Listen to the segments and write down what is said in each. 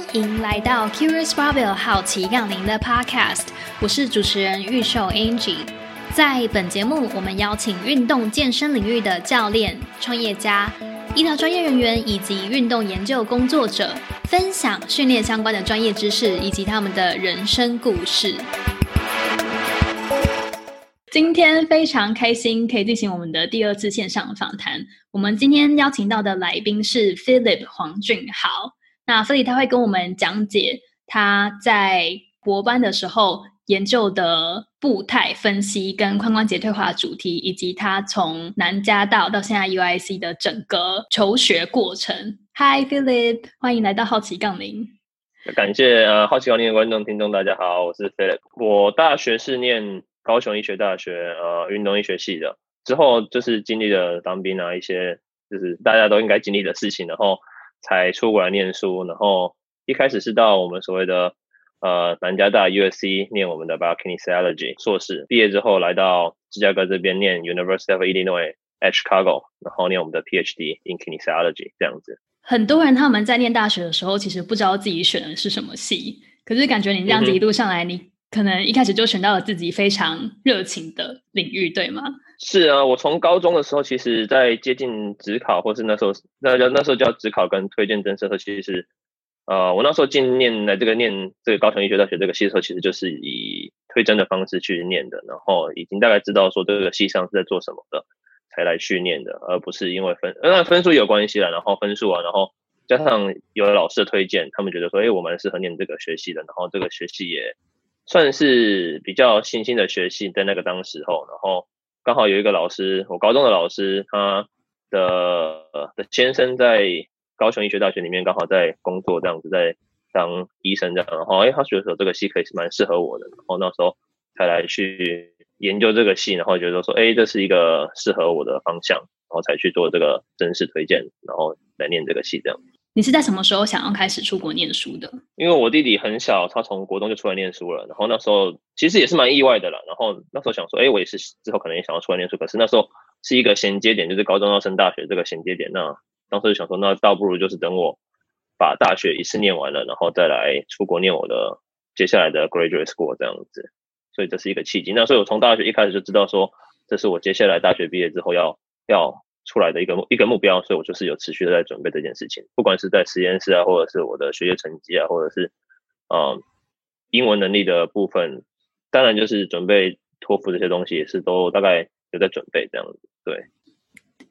欢迎来到 Curious Barbell 好奇杠铃的 Podcast，我是主持人玉秀 Angie。在本节目，我们邀请运动健身领域的教练、创业家、医疗专业人员以及运动研究工作者，分享训练相关的专业知识以及他们的人生故事。今天非常开心，可以进行我们的第二次线上访谈。我们今天邀请到的来宾是 Philip 黄俊豪。那 Philip 他会跟我们讲解他在博班的时候研究的步态分析跟髋关节退化主题，以及他从南加大到现在 UIC 的整个求学过程。Hi Philip，欢迎来到好奇杠铃。感谢呃好奇杠铃的观众听众，大家好，我是 Philip。我大学是念。高雄医学大学呃运动医学系的，之后就是经历了当兵啊一些就是大家都应该经历的事情，然后才出国来念书。然后一开始是到我们所谓的呃南加大 USC 念我们的 Biokinesiology 硕士，毕业之后来到芝加哥这边念 University of Illinois at Chicago，然后念我们的 PhD in Kinesiology 这样子。很多人他们在念大学的时候，其实不知道自己选的是什么系，可是感觉你这样子一路上来，你。可能一开始就选到了自己非常热情的领域，对吗？是啊，我从高中的时候，其实在接近职考，或是那时候那叫那时候叫职考跟推荐甄试的时候，其实呃，我那时候进念来这个念这个高雄医学大学这个系的时候，其实就是以推甄的方式去念的，然后已经大概知道说这个系上是在做什么的，才来训练的，而不是因为分那分数有关系了，然后分数啊，然后加上有老师的推荐，他们觉得说，哎，我蛮适合念这个学系的，然后这个学系也。算是比较新兴的学系，在那个当时候，然后刚好有一个老师，我高中的老师，他的的先生在高雄医学大学里面刚好在工作，这样子在当医生这样，然后哎，他觉得说这个系可以是蛮适合我的，然后那时候才来去研究这个系，然后觉得说，哎，这是一个适合我的方向，然后才去做这个正式推荐，然后来念这个系这样。你是在什么时候想要开始出国念书的？因为我弟弟很小，他从国中就出来念书了。然后那时候其实也是蛮意外的了。然后那时候想说，哎，我也是之后可能也想要出来念书。可是那时候是一个衔接点，就是高中要升大学这个衔接点。那当时就想说，那倒不如就是等我把大学一次念完了，然后再来出国念我的接下来的 graduate school 这样子。所以这是一个契机。那所以我从大学一开始就知道说，这是我接下来大学毕业之后要要。出来的一个一个目标，所以我就是有持续的在准备这件事情，不管是在实验室啊，或者是我的学业成绩啊，或者是嗯英文能力的部分，当然就是准备托福这些东西也是都大概有在准备这样子。对，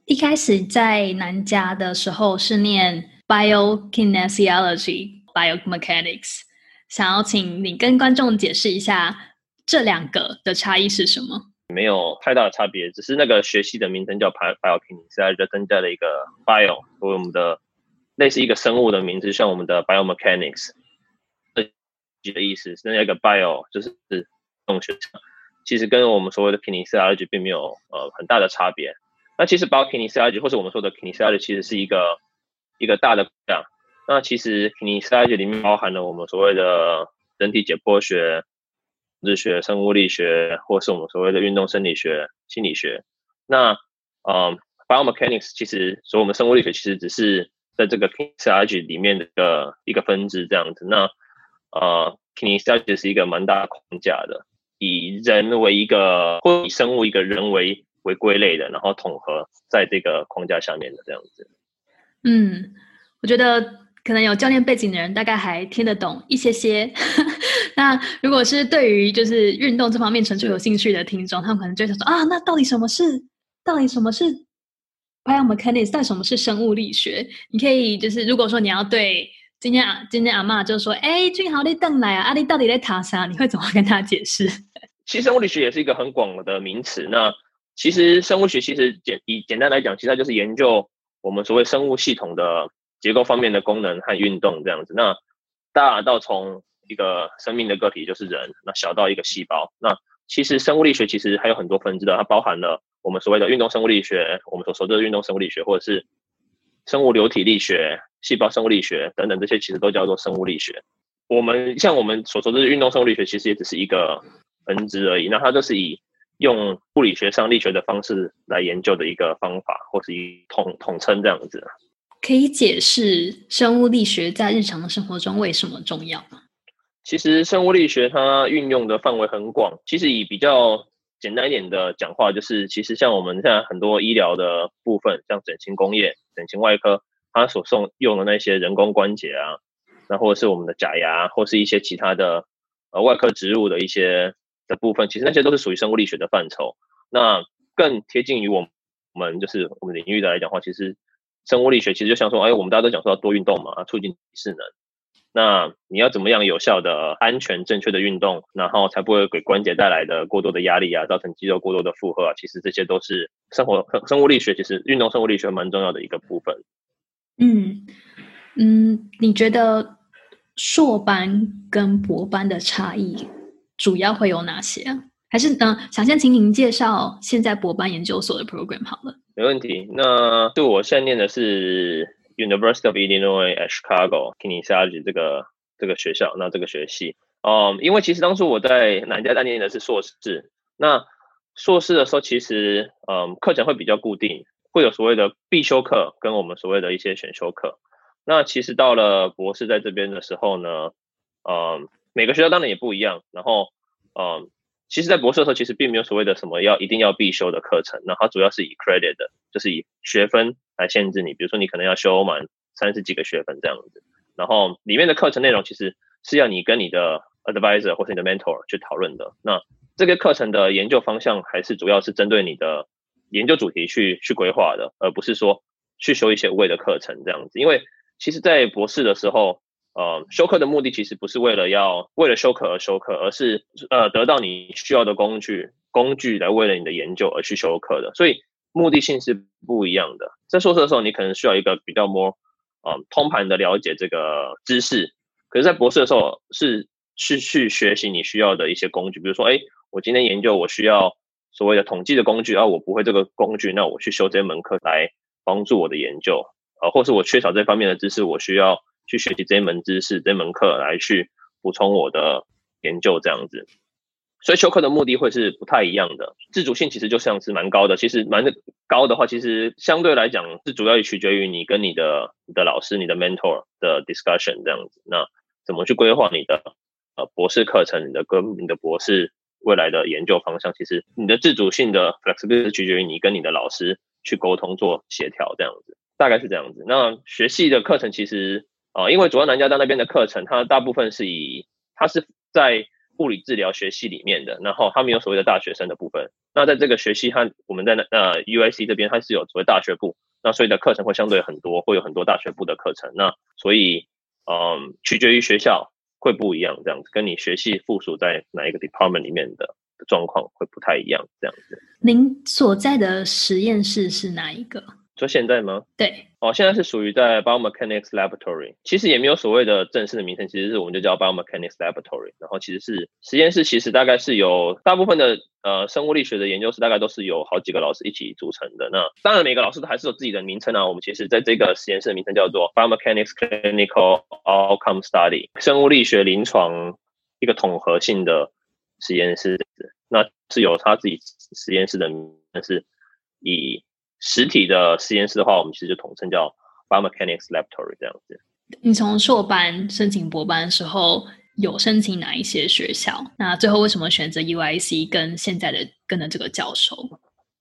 一开始在南加的时候是念 biokinesiology、biomechanics，想要请你跟观众解释一下这两个的差异是什么。没有太大的差别，只是那个学系的名称叫 Biokinetics，现在就增加了一个 Bio，作为我们的类似一个生物的名字，像我们的 Biomechanics，这的意思是那个 Bio 就是动学，其实跟我们所谓的 Kinesiology 并没有呃很大的差别。那其实 Biokinesiology 或是我们说的 Kinesiology 其实是一个一个大的样。那其实 Kinesiology 里面包含了我们所谓的人体解剖学。日学、生物力学，或是我们所谓的运动生理学、心理学。那呃，biomechanics 其实，所以我们生物力学其实只是在这个 kinesiology 里面的一个一个分支这样子。那呃，kinesiology 是一个蛮大框架的，以人为一个或以生物一个人为为归类的，然后统合在这个框架下面的这样子。嗯，我觉得。可能有教练背景的人，大概还听得懂一些些。那如果是对于就是运动这方面纯粹有兴趣的听众，他们可能就会说啊，那到底什么是？到底什么是 biomechanics？到底什么是生物力学？你可以就是如果说你要对今天啊，今天阿妈就说，哎，俊豪你邓来啊，阿丽到底在塔啥？你会怎么跟他解释？其实生物力学也是一个很广的名词。那其实生物学其实简以简单来讲，其实它就是研究我们所谓生物系统的。结构方面的功能和运动这样子，那大到从一个生命的个体就是人，那小到一个细胞，那其实生物力学其实还有很多分支的，它包含了我们所谓的运动生物力学，我们所熟知的运动生物力学，或者是生物流体力学、细胞生物力学等等，这些其实都叫做生物力学。我们像我们所说的运动生物力学，其实也只是一个分支而已，那它就是以用物理学上力学的方式来研究的一个方法，或是以统统称这样子。可以解释生物力学在日常的生活中为什么重要吗？其实生物力学它运用的范围很广。其实以比较简单一点的讲话，就是其实像我们现在很多医疗的部分，像整形工业、整形外科，它所送用的那些人工关节啊，那或者是我们的假牙，或是一些其他的呃外科植入的一些的部分，其实那些都是属于生物力学的范畴。那更贴近于我们就是我们领域的来讲话，其实生物力学其实就像说，哎，我们大家都讲说要多运动嘛，促进体适能。那你要怎么样有效的、安全、正确的运动，然后才不会给关节带来的过多的压力啊，造成肌肉过多的负荷啊？其实这些都是生活生物力学，其实运动生物力学蛮重要的一个部分。嗯嗯，你觉得硕班跟博班的差异主要会有哪些？还是嗯，想先请您介绍现在博班研究所的 program 好了。没问题。那就我现在念的是。University of Illinois at Chicago Kinesiology 这个这个学校，那这个学系，嗯，因为其实当初我在南加大念的是硕士，那硕士的时候其实，嗯，课程会比较固定，会有所谓的必修课跟我们所谓的一些选修课。那其实到了博士在这边的时候呢，嗯，每个学校当然也不一样，然后，嗯。其实，在博士的时候，其实并没有所谓的什么要一定要必修的课程。那它主要是以 credit 的，就是以学分来限制你。比如说，你可能要修满三十几个学分这样子。然后里面的课程内容其实是要你跟你的 advisor 或是你的 mentor 去讨论的。那这个课程的研究方向还是主要是针对你的研究主题去去规划的，而不是说去修一些无谓的课程这样子。因为其实，在博士的时候。呃，修课的目的其实不是为了要为了修课而修课，而是呃得到你需要的工具，工具来为了你的研究而去修课的，所以目的性是不一样的。在硕士的时候，你可能需要一个比较 more 呃通盘的了解这个知识，可是，在博士的时候是是去学习你需要的一些工具，比如说，哎，我今天研究我需要所谓的统计的工具，啊，我不会这个工具，那我去修这门课来帮助我的研究，啊，或是我缺少这方面的知识，我需要。去学习这一门知识，这门课来去补充我的研究，这样子。所以修课的目的会是不太一样的，自主性其实就像是蛮高的。其实蛮高的话，其实相对来讲是主要也取决于你跟你的你的老师、你的 mentor 的 discussion 这样子。那怎么去规划你的呃博士课程，你的跟你的博士未来的研究方向，其实你的自主性的 flexibility 取决于你跟你的老师去沟通做协调这样子，大概是这样子。那学系的课程其实。啊，因为主要南加大那边的课程，它大部分是以它是在物理治疗学系里面的，然后它没有所谓的大学生的部分。那在这个学系，它我们在那呃 UIC 这边，它是有所谓大学部，那所以的课程会相对很多，会有很多大学部的课程。那所以嗯，取决于学校会不一样，这样子跟你学系附属在哪一个 department 里面的状况会不太一样，这样子。您所在的实验室是哪一个？说现在吗？对，哦，现在是属于在 biomechanics laboratory，其实也没有所谓的正式的名称，其实是我们就叫 biomechanics laboratory。然后其实是实验室，其实大概是有大部分的呃生物力学的研究室，大概都是有好几个老师一起组成的。那当然每个老师都还是有自己的名称啊。我们其实在这个实验室的名称叫做 biomechanics clinical outcome study，生物力学临床一个统合性的实验室。那是有他自己实验室的名，是以。实体的实验室的话，我们其实就统称叫 biomechanics laboratory 这样子。你从硕班申请博班的时候，有申请哪一些学校？那最后为什么选择 UIC 跟现在的跟的这个教授？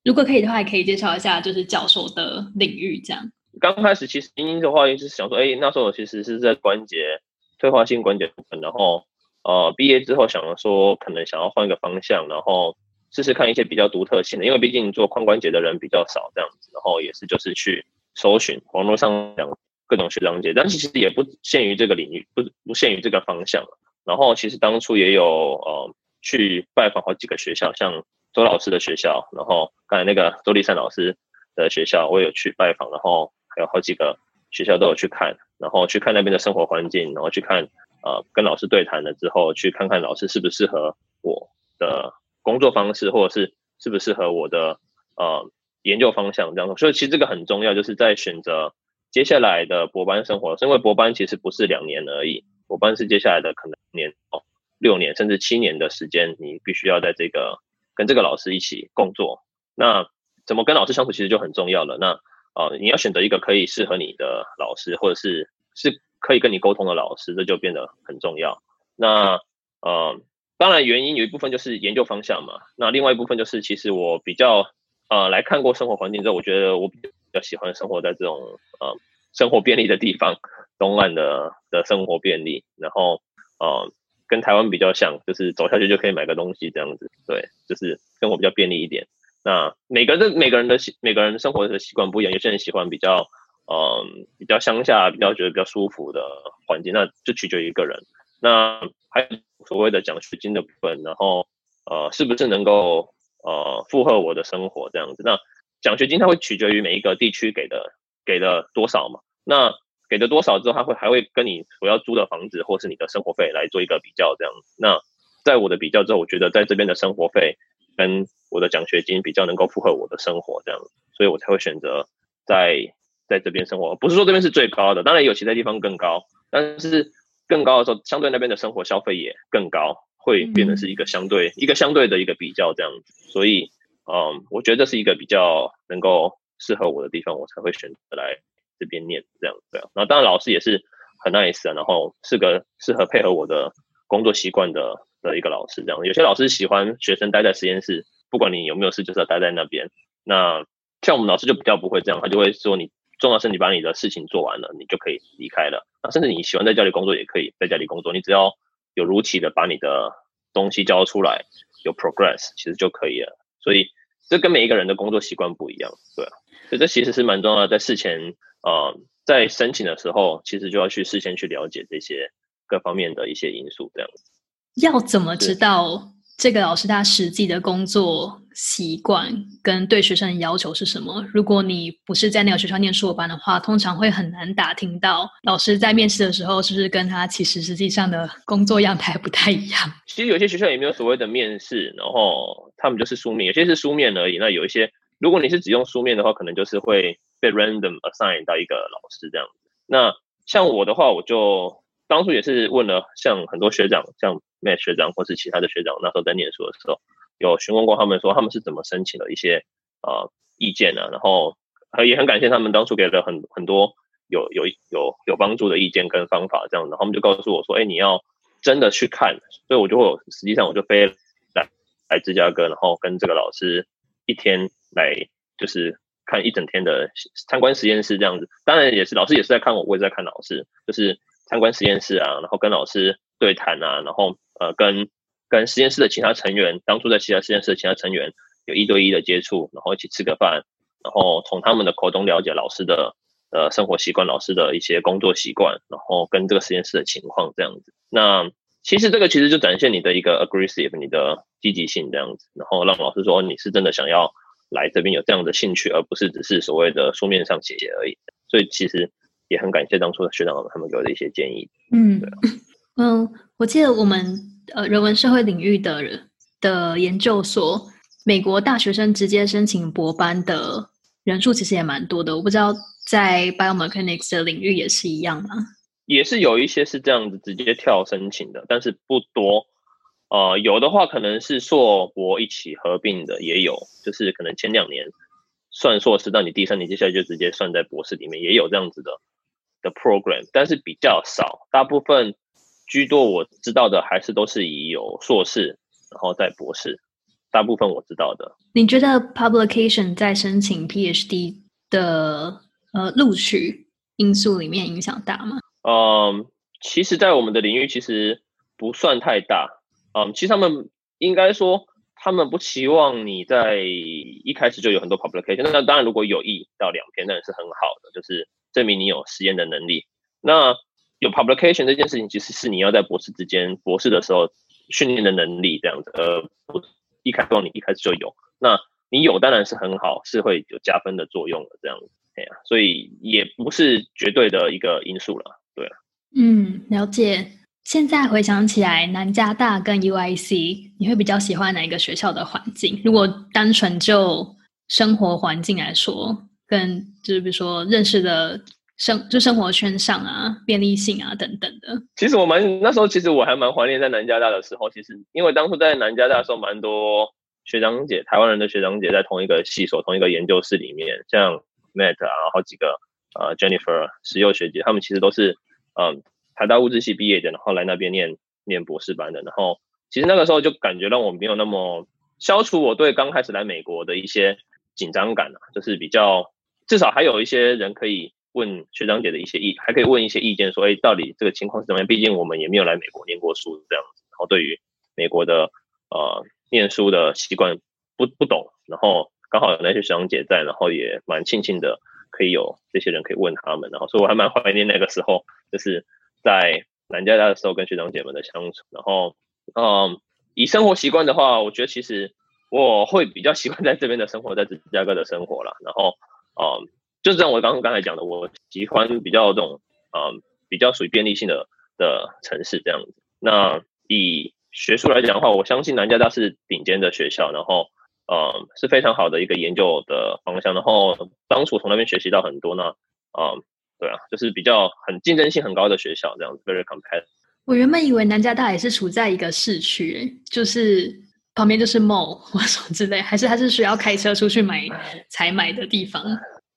如果可以的话，也可以介绍一下就是教授的领域这样。刚开始其实英英的话，就是想说，哎，那时候我其实是在关节退化性关节部分，然后呃，毕业之后想说，可能想要换一个方向，然后。试试看一些比较独特性的，因为毕竟做髋关节的人比较少，这样子，然后也是就是去搜寻网络上讲各种学长姐，但其实也不限于这个领域，不不限于这个方向。然后其实当初也有呃去拜访好几个学校，像周老师的学校，然后刚才那个周立善老师的学校，我有去拜访，然后还有好几个学校都有去看，然后去看那边的生活环境，然后去看呃跟老师对谈了之后，去看看老师适不适合我的。工作方式，或者是适不适合我的呃研究方向这样，所以其实这个很重要，就是在选择接下来的博班生活。因为博班其实不是两年而已，博班是接下来的可能年哦六年甚至七年的时间，你必须要在这个跟这个老师一起工作。那怎么跟老师相处，其实就很重要了。那呃，你要选择一个可以适合你的老师，或者是是可以跟你沟通的老师，这就变得很重要。那呃，当然原因有一部分就是研究方向嘛，那另外一部分就是其实我比较呃来看过生活环境之后，我觉得我比较喜欢生活在这种呃生活便利的地方，东岸的的生活便利，然后呃跟台湾比较像，就是走下去就可以买个东西这样子，对，就是生活比较便利一点。那每个人每个人的习每个人生活的习惯不一样，有些人喜欢比较嗯比较乡下，比较觉得比较舒服的环境，那就取决于个人。那还有所谓的奖学金的部分，然后呃是不是能够呃负荷我的生活这样子？那奖学金它会取决于每一个地区给的给的多少嘛？那给的多少之后，他会还会跟你所要租的房子或是你的生活费来做一个比较这样。那在我的比较之后，我觉得在这边的生活费跟我的奖学金比较能够符合我的生活这样，所以我才会选择在在这边生活。不是说这边是最高的，当然有其他地方更高，但是更高的时候，相对那边的生活消费也更高，会变得是一个相对一个相对的一个比较这样子。所以，嗯，我觉得这是一个比较能够适合我的地方，我才会选择来这边念这样子。然后，当然老师也是很 nice 啊，然后是个适合配合我的工作习惯的的一个老师这样。有些老师喜欢学生待在实验室。不管你有没有事，就是要待在那边。那像我们老师就比较不会这样，他就会说你重要是你把你的事情做完了，你就可以离开了。那甚至你喜欢在家里工作，也可以在家里工作。你只要有如期的把你的东西交出来，有 progress，其实就可以了。所以这跟每一个人的工作习惯不一样，对啊。所以这其实是蛮重要的，在事前呃，在申请的时候，其实就要去事先去了解这些各方面的一些因素，这样子。要怎么知道？这个老师他实际的工作习惯跟对学生的要求是什么？如果你不是在那个学校念硕班的话，通常会很难打听到老师在面试的时候是不是跟他其实实际上的工作样态不太一样。其实有些学校也没有所谓的面试，然后他们就是书面，有些是书面而已。那有一些，如果你是只用书面的话，可能就是会被 random assign 到一个老师这样子。那像我的话，我就当初也是问了，像很多学长，像。麦学长或是其他的学长，那时候在念书的时候，有询问过他们说他们是怎么申请的一些呃意见呢？然后也很感谢他们当初给了很很多有有有有帮助的意见跟方法，这样，然后他们就告诉我说，哎，你要真的去看，所以我就会实际上我就飞来来芝加哥，然后跟这个老师一天来就是看一整天的参观实验室这样子，当然也是老师也是在看我，我也在看老师，就是参观实验室啊，然后跟老师对谈啊，然后。呃，跟跟实验室的其他成员，当初在其他实验室的其他成员有一对一的接触，然后一起吃个饭，然后从他们的口中了解老师的呃生活习惯、老师的一些工作习惯，然后跟这个实验室的情况这样子。那其实这个其实就展现你的一个 aggressive，你的积极性这样子，然后让老师说你是真的想要来这边有这样的兴趣，而不是只是所谓的书面上写写而已。所以其实也很感谢当初的学长他们给我的一些建议。嗯。嗯，我记得我们呃人文社会领域的的研究所，美国大学生直接申请博班的人数其实也蛮多的。我不知道在 biomechanics 的领域也是一样吗？也是有一些是这样子直接跳申请的，但是不多。呃，有的话可能是硕博一起合并的，也有，就是可能前两年算硕士，到你第三年接下来就直接算在博士里面，也有这样子的的 program，但是比较少，大部分。居多我知道的还是都是以有硕士，然后再博士，大部分我知道的。你觉得 publication 在申请 PhD 的呃录取因素里面影响大吗？嗯，其实，在我们的领域其实不算太大。嗯，其实他们应该说，他们不期望你在一开始就有很多 publication。那当然，如果有一到两篇，那也是很好的，就是证明你有实验的能力。那有 publication 这件事情，其实是你要在博士之间，博士的时候训练的能力这样子，呃，一开放你一开始就有，那你有当然是很好，是会有加分的作用的这样子，哎呀，所以也不是绝对的一个因素了，对嗯，了解。现在回想起来，南加大跟 UIC，你会比较喜欢哪一个学校的环境？如果单纯就生活环境来说，跟就是比如说认识的。生就生活圈上啊，便利性啊等等的。其实我蛮那时候，其实我还蛮怀念在南加大的时候。其实因为当初在南加大的时候，蛮多学长姐，台湾人的学长姐在同一个系所、同一个研究室里面。像 Matt 啊，好几个呃 Jennifer 石佑学姐，他们其实都是嗯台大物质系毕业的，然后来那边念念博士班的。然后其实那个时候就感觉让我没有那么消除我对刚开始来美国的一些紧张感啊，就是比较至少还有一些人可以。问学长姐的一些意，还可以问一些意见，说，哎，到底这个情况是怎么样？毕竟我们也没有来美国念过书这样子，然后对于美国的呃念书的习惯不不懂，然后刚好有那些学长姐在，然后也蛮庆幸的，可以有这些人可以问他们，然后所以我还蛮怀念那个时候，就是在南加大的时候跟学长姐们的相处。然后，嗯，以生活习惯的话，我觉得其实我会比较喜欢在这边的生活，在芝加哥的生活了。然后，嗯。就是像我刚刚才讲的，我喜欢比较这种，嗯，比较属于便利性的的城市这样子。那以学术来讲的话，我相信南加大是顶尖的学校，然后，嗯，是非常好的一个研究的方向。然后当初从那边学习到很多呢，嗯，对啊，就是比较很竞争性很高的学校这样子，very competitive。我原本以为南加大也是处在一个市区，就是旁边就是 mall 或什么之类，还是还是需要开车出去买才买的地方。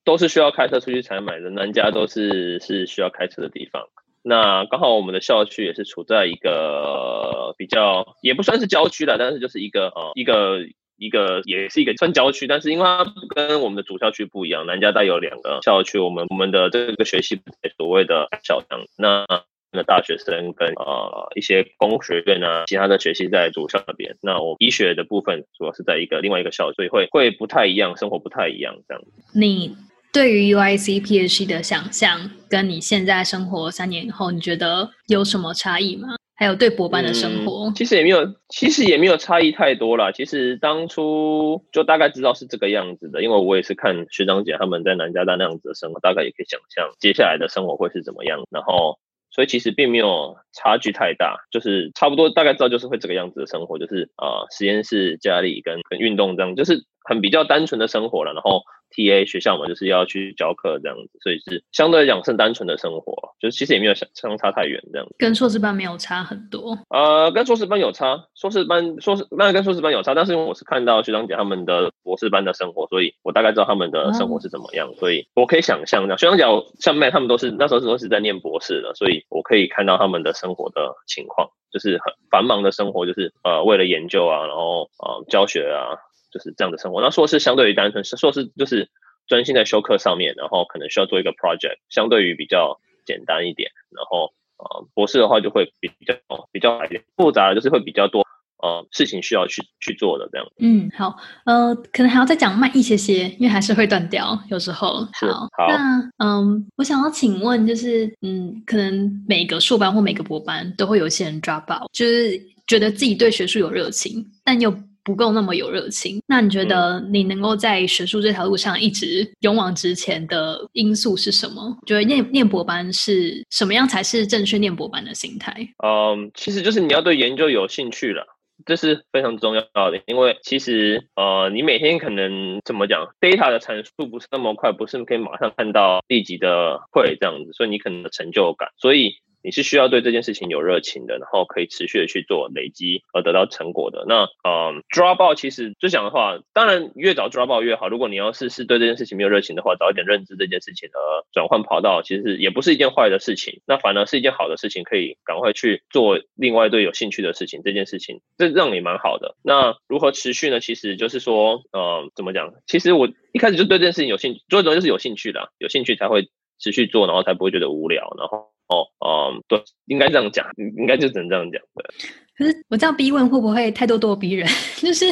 都是需要开车出去采买的，南家都是是需要开车的地方。那刚好我们的校区也是处在一个比较也不算是郊区了，但是就是一个呃一个一个也是一个算郊区，但是因为它跟我们的主校区不一样，南加大有两个校区，我们我们的这个学系所谓的校长，那那大学生跟呃一些工学院啊，其他的学系在主校那边，那我医学的部分主要是在一个另外一个校，所以会会不太一样，生活不太一样这样。你。对于 UIC PhD 的想象，跟你现在生活三年以后，你觉得有什么差异吗？还有对博班的生活，其实也没有，其实也没有差异太多啦。其实当初就大概知道是这个样子的，因为我也是看学长姐他们在南加大那样子的生活，大概也可以想象接下来的生活会是怎么样。然后，所以其实并没有差距太大，就是差不多大概知道就是会这个样子的生活，就是啊实验室、家里跟跟运动这样，就是很比较单纯的生活了。然后。T A 学校嘛，就是要去教课这样子，所以是相对来讲是单纯的生活，就是其实也没有相相差太远这样子。跟硕士班没有差很多。呃，跟硕士班有差，硕士班硕士那跟硕士班有差，但是因为我是看到学长姐他们的博士班的生活，所以我大概知道他们的生活是怎么样，所以我可以想象，学长姐像麦他们都是那时候都是在念博士的，所以我可以看到他们的生活的情况，就是很繁忙的生活，就是呃为了研究啊，然后呃教学啊。就是这样的生活。那硕士相对于单纯，硕士就是专心在修课上面，然后可能需要做一个 project，相对于比较简单一点。然后呃，博士的话就会比较比较复杂，就是会比较多呃事情需要去去做的这样。嗯，好，呃，可能还要再讲慢一些些，因为还是会断掉，有时候。好，那嗯，我想要请问，就是嗯，可能每个硕班或每个博班都会有一些人 drop out，就是觉得自己对学术有热情，但又。不够那么有热情，那你觉得你能够在学术这条路上一直勇往直前的因素是什么？觉得念念博班是什么样才是正确念博班的心态？嗯，其实就是你要对研究有兴趣了，这是非常重要的。因为其实呃，你每天可能怎么讲，data 的阐述不是那么快，不是可以马上看到立即的会这样子，所以你可能成就感，所以。你是需要对这件事情有热情的，然后可以持续的去做累积而得到成果的。那嗯，drop out 其实就讲的话，当然越早 drop out 越好。如果你要是是对这件事情没有热情的话，早一点认知这件事情而转换跑道，其实也不是一件坏的事情。那反而是一件好的事情，可以赶快去做另外对有兴趣的事情。这件事情这让你蛮好的。那如何持续呢？其实就是说，呃，怎么讲？其实我一开始就对这件事情有兴趣，最重要就是有兴趣的，有兴趣才会持续做，然后才不会觉得无聊，然后。哦，嗯，对，应该这样讲，应该就只能这样讲。对，可是我这样逼问会不会太咄咄逼人？就是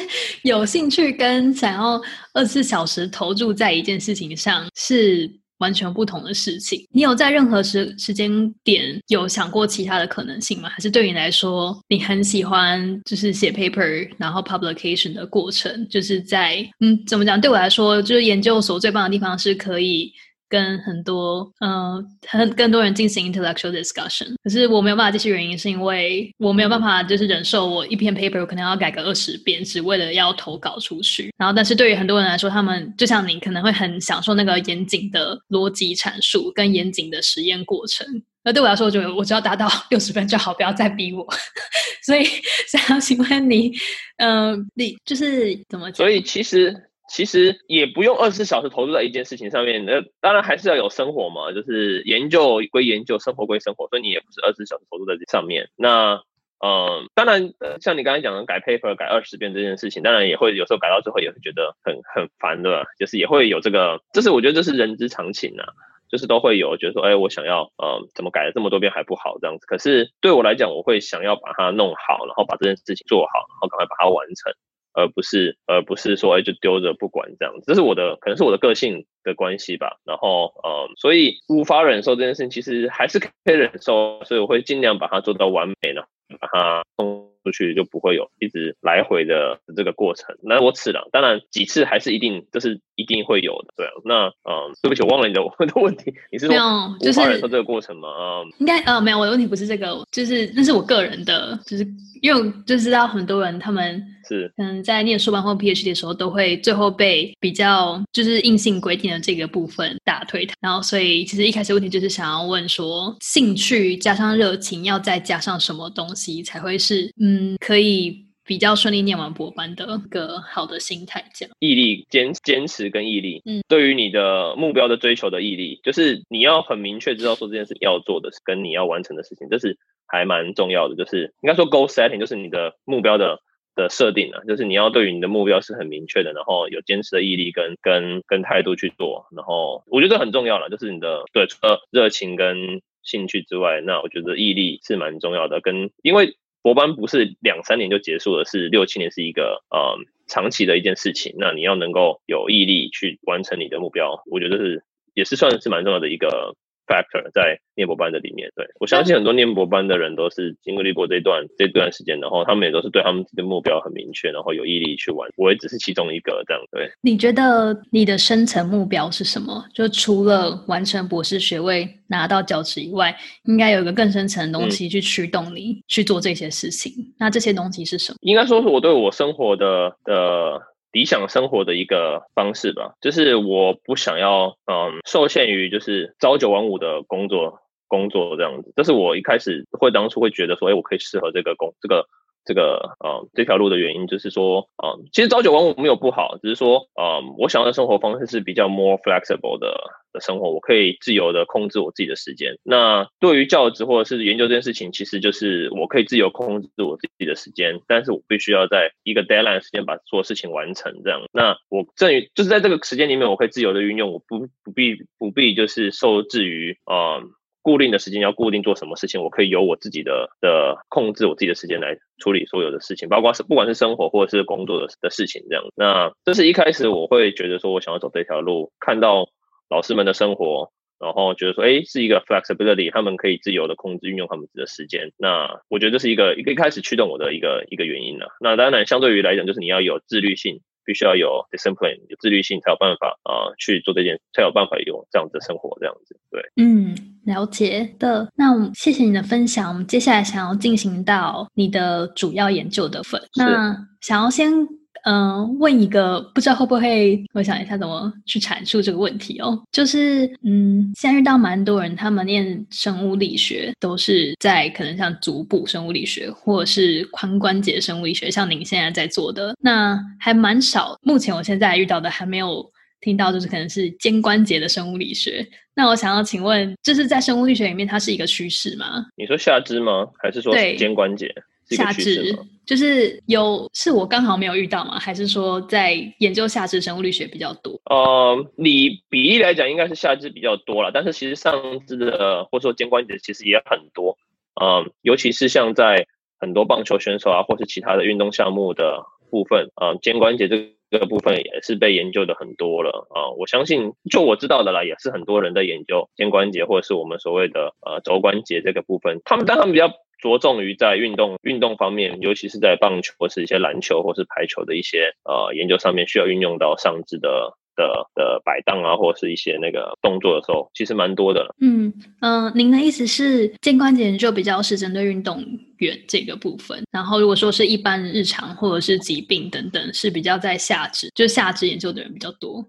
有兴趣跟想要二十四小时投注在一件事情上是完全不同的事情。你有在任何时时间点有想过其他的可能性吗？还是对你来说，你很喜欢就是写 paper 然后 publication 的过程？就是在嗯，怎么讲？对我来说，就是研究所最棒的地方是可以。跟很多嗯，很更多人进行 intellectual discussion，可是我没有办法继续，原因是因为我没有办法就是忍受我一篇 paper 可能要改个二十遍，只为了要投稿出去。然后，但是对于很多人来说，他们就像你可能会很享受那个严谨的逻辑阐述跟严谨的实验过程。那对我来说，我觉得我只要达到 六十分就好，不要再逼我。所以 想要请问你，嗯，你就是怎么？所以其实。其实也不用二十四小时投入在一件事情上面。那当然还是要有生活嘛，就是研究归研究，生活归生活，所以你也不是二十四小时投入在这上面。那嗯，当然，呃像你刚才讲的改 paper 改二十遍这件事情，当然也会有时候改到最后也会觉得很很烦，对吧？就是也会有这个，这是我觉得这是人之常情啊，就是都会有觉得说，哎，我想要，呃，怎么改了这么多遍还不好这样子。可是对我来讲，我会想要把它弄好，然后把这件事情做好，然后赶快把它完成。而不是，而不是说，哎，就丢着不管这样子，这是我的，可能是我的个性的关系吧。然后，呃，所以无法忍受这件事情，其实还是可以忍受，所以我会尽量把它做到完美呢，把它送出去，就不会有一直来回的这个过程。那我次了，当然几次还是一定，这是一定会有的，对啊。那，嗯，对不起，我忘了你的问的问题，你是说无法忍受这个过程吗？啊，应该，呃，没有，我的问题不是这个，就是那是我个人的，就是因为就知道很多人他们。是，嗯，在念硕班或 PhD 的时候，都会最后被比较就是硬性规定的这个部分打退堂。然后，所以其实一开始问题就是想要问说，兴趣加上热情，要再加上什么东西才会是嗯，可以比较顺利念完博班的一个好的心态？这样，毅力、坚坚持跟毅力，嗯，对于你的目标的追求的毅力，就是你要很明确知道说这件事要做的跟你要完成的事情，这是还蛮重要的。就是应该说 goal setting，就是你的目标的。的设定啊，就是你要对于你的目标是很明确的，然后有坚持的毅力跟跟跟态度去做，然后我觉得这很重要了，就是你的对除了热情跟兴趣之外，那我觉得毅力是蛮重要的。跟因为博班不是两三年就结束了，是六七年是一个呃长期的一件事情，那你要能够有毅力去完成你的目标，我觉得是也是算是蛮重要的一个。Factor 在念博班的里面，对我相信很多念博班的人都是经历过这段这段时间，然后他们也都是对他们的目标很明确，然后有毅力去玩。我也只是其中一个这样。对，你觉得你的深层目标是什么？就除了完成博士学位拿到教职以外，应该有一个更深层的东西去驱动你去做这些事情。那这些东西是什么？应该说是我对我生活的的。理想生活的一个方式吧，就是我不想要，嗯，受限于就是朝九晚五的工作工作这样子。这是我一开始会当初会觉得说，哎，我可以适合这个工这个。这个呃这条路的原因就是说，啊，其实朝九晚五没有不好，只是说，啊，我想要的生活方式是比较 more flexible 的的生活，我可以自由的控制我自己的时间。那对于教职或者是研究这件事情，其实就是我可以自由控制我自己的时间，但是我必须要在一个 deadline 时间把所有事情完成。这样，那我正于就是在这个时间里面，我可以自由的运用，我不不必不必就是受制于啊。固定的时间要固定做什么事情，我可以由我自己的的控制我自己的时间来处理所有的事情，包括是不管是生活或者是工作的的事情这样。那这是一开始我会觉得说我想要走这条路，看到老师们的生活，然后觉得说，哎，是一个 flexibility，他们可以自由的控制运用他们自己的时间。那我觉得这是一个一个一开始驱动我的一个一个原因了。那当然，相对于来讲，就是你要有自律性。必须要有 discipline，有自律性，才有办法啊去做这件，才有办法有这样子的生活，这样子。对，嗯，了解的。那我谢谢你的分享，我们接下来想要进行到你的主要研究的份。那想要先。嗯，问一个不知道会不会，我想一下怎么去阐述这个问题哦。就是，嗯，现在遇到蛮多人，他们念生物力学都是在可能像足部生物力学，或者是髋关节生物力学，像您现在在做的，那还蛮少。目前我现在遇到的还没有听到，就是可能是肩关节的生物力学。那我想要请问，就是在生物力学里面，它是一个趋势吗？你说下肢吗？还是说肩关节？下肢就是有，是我刚好没有遇到吗？还是说在研究下肢生物力学比较多？呃，你比例来讲应该是下肢比较多了，但是其实上肢的或者说肩关节其实也很多。嗯，尤其是像在很多棒球选手啊，或是其他的运动项目的部分，呃，肩关节这个部分也是被研究的很多了啊。我相信，就我知道的啦，也是很多人在研究肩关节或者是我们所谓的呃肘关节这个部分。他们但他们比较。着重于在运动运动方面，尤其是在棒球或是一些篮球或是排球的一些呃研究上面，需要运用到上肢的的的摆荡啊，或是一些那个动作的时候，其实蛮多的。嗯嗯，您的意思是肩关节研究比较是针对运动员这个部分，然后如果说是一般日常或者是疾病等等，是比较在下肢，就下肢研究的人比较多。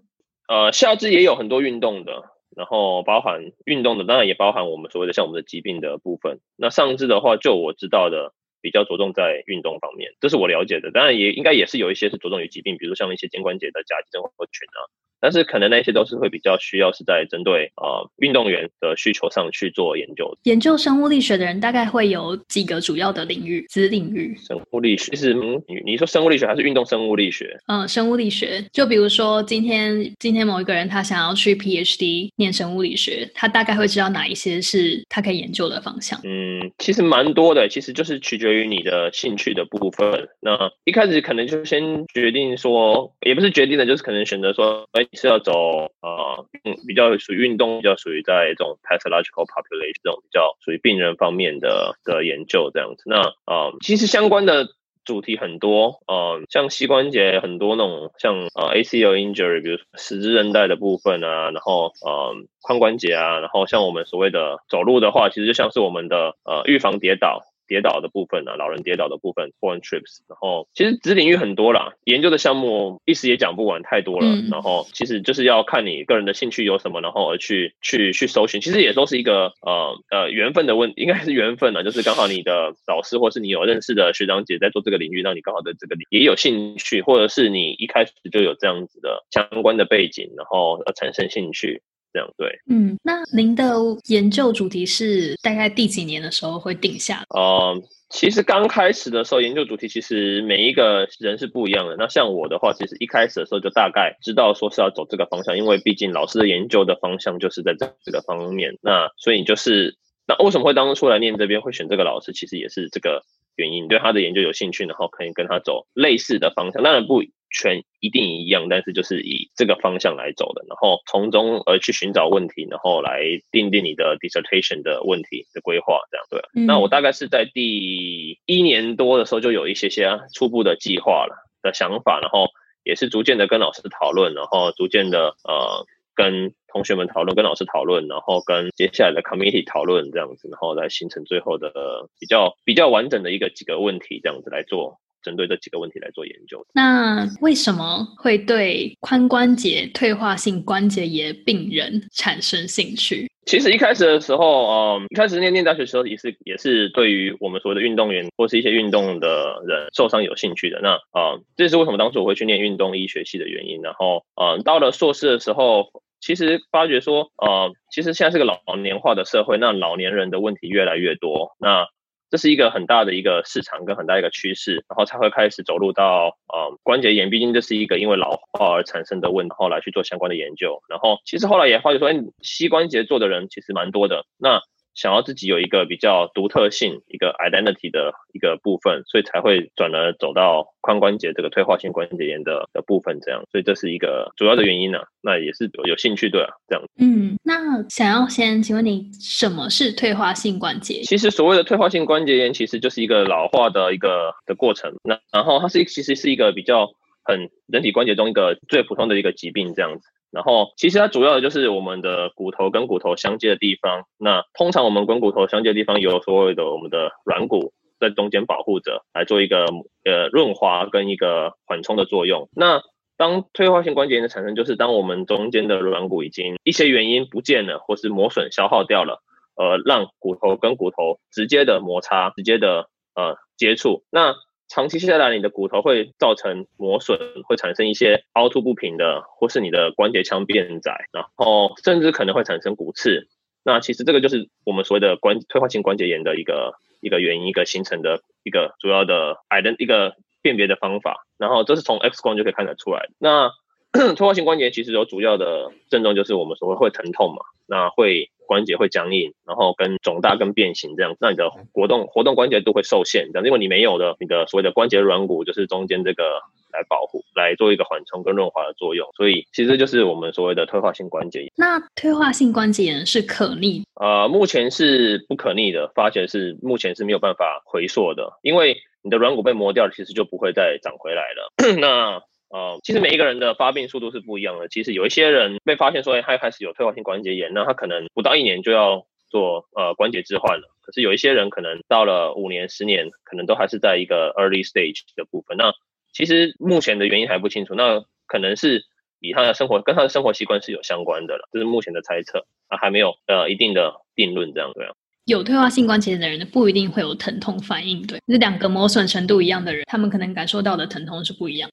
呃，下肢也有很多运动的。然后包含运动的，当然也包含我们所谓的像我们的疾病的部分。那上肢的话，就我知道的，比较着重在运动方面，这是我了解的。当然也应该也是有一些是着重于疾病，比如像一些肩关节的夹肌症候群啊。但是可能那些都是会比较需要是在针对呃运动员的需求上去做研究。研究生物力学的人大概会有几个主要的领域子领域。生物力学，其实嗯，你你说生物力学还是运动生物力学？嗯，生物力学。就比如说今天今天某一个人他想要去 PhD 念生物力学，他大概会知道哪一些是他可以研究的方向。嗯，其实蛮多的，其实就是取决于你的兴趣的部分。那一开始可能就先决定说，也不是决定的，就是可能选择说，哎。是要走呃，嗯，比较属于运动，比较属于在这种 pathological population 这种比较属于病人方面的的研究这样子。那呃，其实相关的主题很多，呃，像膝关节很多那种像呃 ACL injury，比如说十字韧带的部分啊，然后呃髋关节啊，然后像我们所谓的走路的话，其实就像是我们的呃预防跌倒。跌倒的部分呢，老人跌倒的部分，fall trips，然后其实子领域很多啦，研究的项目一时也讲不完，太多了。然后其实就是要看你个人的兴趣有什么，然后而去去去搜寻，其实也都是一个呃呃缘分的问，应该是缘分呢，就是刚好你的老师或是你有认识的学长姐在做这个领域，让你刚好对这个也有兴趣，或者是你一开始就有这样子的相关的背景，然后呃产生兴趣。这样对，嗯，那您的研究主题是大概第几年的时候会定下？哦，其实刚开始的时候，研究主题其实每一个人是不一样的。那像我的话，其实一开始的时候就大概知道说是要走这个方向，因为毕竟老师的研究的方向就是在这这个方面。那所以就是那为什么会当初出来念这边会选这个老师，其实也是这个原因，对他的研究有兴趣，然后可以跟他走类似的方向。当然不。全一定一样，但是就是以这个方向来走的，然后从中而去寻找问题，然后来定定你的 dissertation 的问题的规划，这样对。那我大概是在第一年多的时候就有一些些初步的计划了的想法，然后也是逐渐的跟老师讨论，然后逐渐的呃跟同学们讨论，跟老师讨论，然后跟接下来的 committee 讨论这样子，然后来形成最后的比较比较完整的一个几个问题这样子来做。针对这几个问题来做研究。那为什么会对髋关节退化性关节炎病人产生兴趣？其实一开始的时候，嗯，一开始念念大学的时候也是也是对于我们所谓的运动员或是一些运动的人受伤有兴趣的。那啊，这是为什么当时我会去念运动医学系的原因。然后，嗯，到了硕士的时候，其实发觉说，呃，其实现在是个老年化的社会，那老年人的问题越来越多。那这是一个很大的一个市场跟很大一个趋势，然后才会开始走入到呃关节炎，毕竟这是一个因为老化而产生的问题，后来去做相关的研究，然后其实后来也发觉说，哎，膝关节做的人其实蛮多的，那。想要自己有一个比较独特性、一个 identity 的一个部分，所以才会转而走到髋关节这个退化性关节炎的的部分，这样，所以这是一个主要的原因呢。那也是有兴趣对啊，这样。嗯，那想要先请问你，什么是退化性关节？其实所谓的退化性关节炎，其实就是一个老化的一个的过程。那然后它是其实是一个比较很人体关节中一个最普通的一个疾病，这样子。然后，其实它主要的就是我们的骨头跟骨头相接的地方。那通常我们跟骨头相接的地方有所谓的我们的软骨在中间保护着，来做一个呃润滑跟一个缓冲的作用。那当退化性关节炎的产生，就是当我们中间的软骨已经一些原因不见了，或是磨损消耗掉了，呃，让骨头跟骨头直接的摩擦、直接的呃接触。那长期下来，你的骨头会造成磨损，会产生一些凹凸不平的，或是你的关节腔变窄，然后甚至可能会产生骨刺。那其实这个就是我们所谓的关退化性关节炎的一个一个原因，一个形成的一个主要的癌的一个辨别的方法。然后这是从 X 光就可以看得出来。那 退化性关节其实有主要的症状，就是我们所谓会疼痛嘛，那会。关节会僵硬，然后跟肿大、跟变形这样，那你的活动活动关节都会受限，这样，因为你没有的你的所谓的关节软骨，就是中间这个来保护、来做一个缓冲跟润滑的作用，所以其实就是我们所谓的退化性关节炎。那退化性关节炎是可逆？呃，目前是不可逆的，发觉是目前是没有办法回溯的，因为你的软骨被磨掉了，其实就不会再长回来了。那呃，其实每一个人的发病速度是不一样的。其实有一些人被发现说，哎，他开始有退化性关节炎，那他可能不到一年就要做呃关节置换了。可是有一些人可能到了五年、十年，可能都还是在一个 early stage 的部分。那其实目前的原因还不清楚。那可能是以他的生活跟他的生活习惯是有相关的了，这是目前的猜测啊，还没有呃一定的定论这样对啊。有退化性关节炎的人不一定会有疼痛反应，对，是两个磨损程度一样的人，他们可能感受到的疼痛是不一样。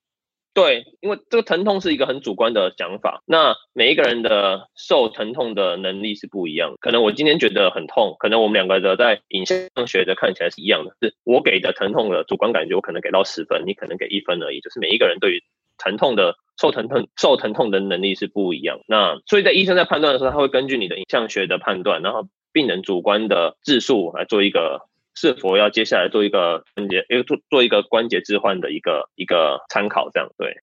对，因为这个疼痛是一个很主观的想法，那每一个人的受疼痛的能力是不一样。可能我今天觉得很痛，可能我们两个的在影像学的看起来是一样的，是我给的疼痛的主观感觉，我可能给到十分，你可能给一分而已。就是每一个人对于疼痛的受疼痛受疼痛的能力是不一样。那所以在医生在判断的时候，他会根据你的影像学的判断，然后病人主观的质数来做一个。是否要接下来做一个关节，为做做一个关节置换的一个一个参考？这样对。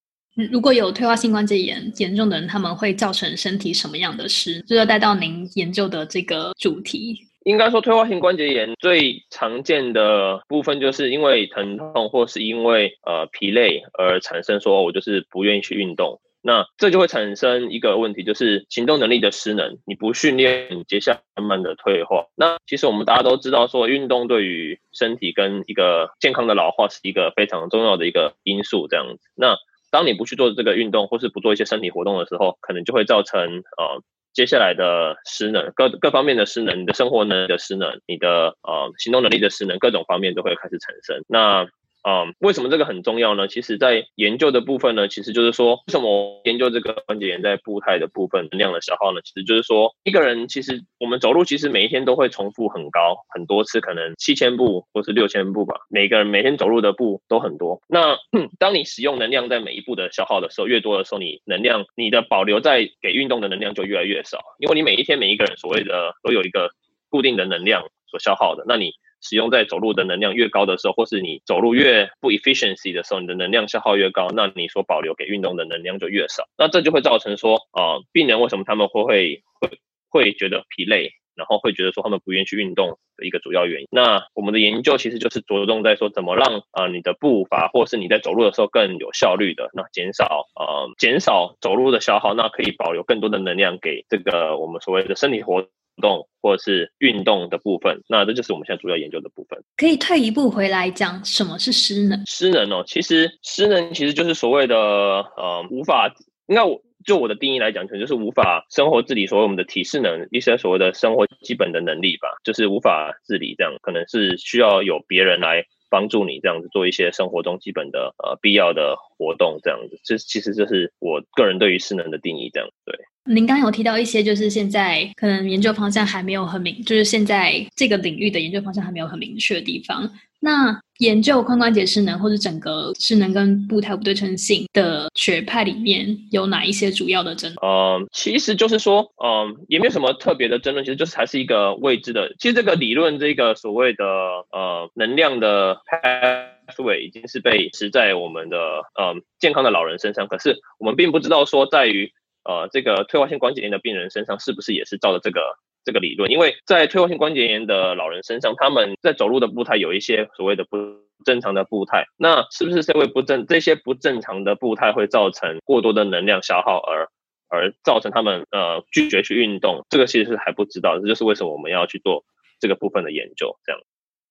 如果有退化性关节炎严重的人，他们会造成身体什么样的失？就要带到您研究的这个主题。应该说，退化性关节炎最常见的部分，就是因为疼痛或是因为呃疲累而产生，说我就是不愿意去运动。那这就会产生一个问题，就是行动能力的失能。你不训练，你接下来慢慢的退化。那其实我们大家都知道，说运动对于身体跟一个健康的老化是一个非常重要的一个因素。这样子，那当你不去做这个运动，或是不做一些身体活动的时候，可能就会造成呃接下来的失能，各各方面的失能，你的生活能力的失能，你的呃行动能力的失能，各种方面都会开始产生。那嗯，为什么这个很重要呢？其实，在研究的部分呢，其实就是说，为什么研究这个关节炎在步态的部分能量的消耗呢？其实就是说，一个人其实我们走路其实每一天都会重复很高很多次，可能七千步或是六千步吧。每个人每天走路的步都很多。那 当你使用能量在每一步的消耗的时候越多的时候，你能量你的保留在给运动的能量就越来越少，因为你每一天每一个人所谓的都有一个固定的能量所消耗的，那你。使用在走路的能量越高的时候，或是你走路越不 efficiency 的时候，你的能量消耗越高，那你所保留给运动的能量就越少。那这就会造成说，啊，病人为什么他们会会会会觉得疲累，然后会觉得说他们不愿意去运动的一个主要原因。那我们的研究其实就是着重在说，怎么让啊你的步伐，或是你在走路的时候更有效率的，那减少呃减少走路的消耗，那可以保留更多的能量给这个我们所谓的身体活。动或者是运动的部分，那这就是我们现在主要研究的部分。可以退一步回来讲，什么是失能？失能哦，其实失能其实就是所谓的呃无法，应该我就我的定义来讲，可能就是无法生活自理，所谓我们的体适能，一些所谓的生活基本的能力吧，就是无法自理这样，可能是需要有别人来帮助你这样子做一些生活中基本的呃必要的活动这样子。这其实这是我个人对于失能的定义这样对。您刚有提到一些，就是现在可能研究方向还没有很明，就是现在这个领域的研究方向还没有很明确的地方。那研究髋关节失能或者整个失能跟步态不对称性的学派里面有哪一些主要的争论？嗯，其实就是说，嗯，也没有什么特别的争论，其实就是还是一个未知的。其实这个理论，这个所谓的呃能量的 pathway 已经是被实在我们的呃健康的老人身上，可是我们并不知道说在于。呃，这个退化性关节炎的病人身上是不是也是照着这个这个理论？因为在退化性关节炎的老人身上，他们在走路的步态有一些所谓的不正常的步态，那是不是这位不正这些不正常的步态会造成过多的能量消耗，而而造成他们呃拒绝去运动？这个其实是还不知道，这就是为什么我们要去做这个部分的研究，这样。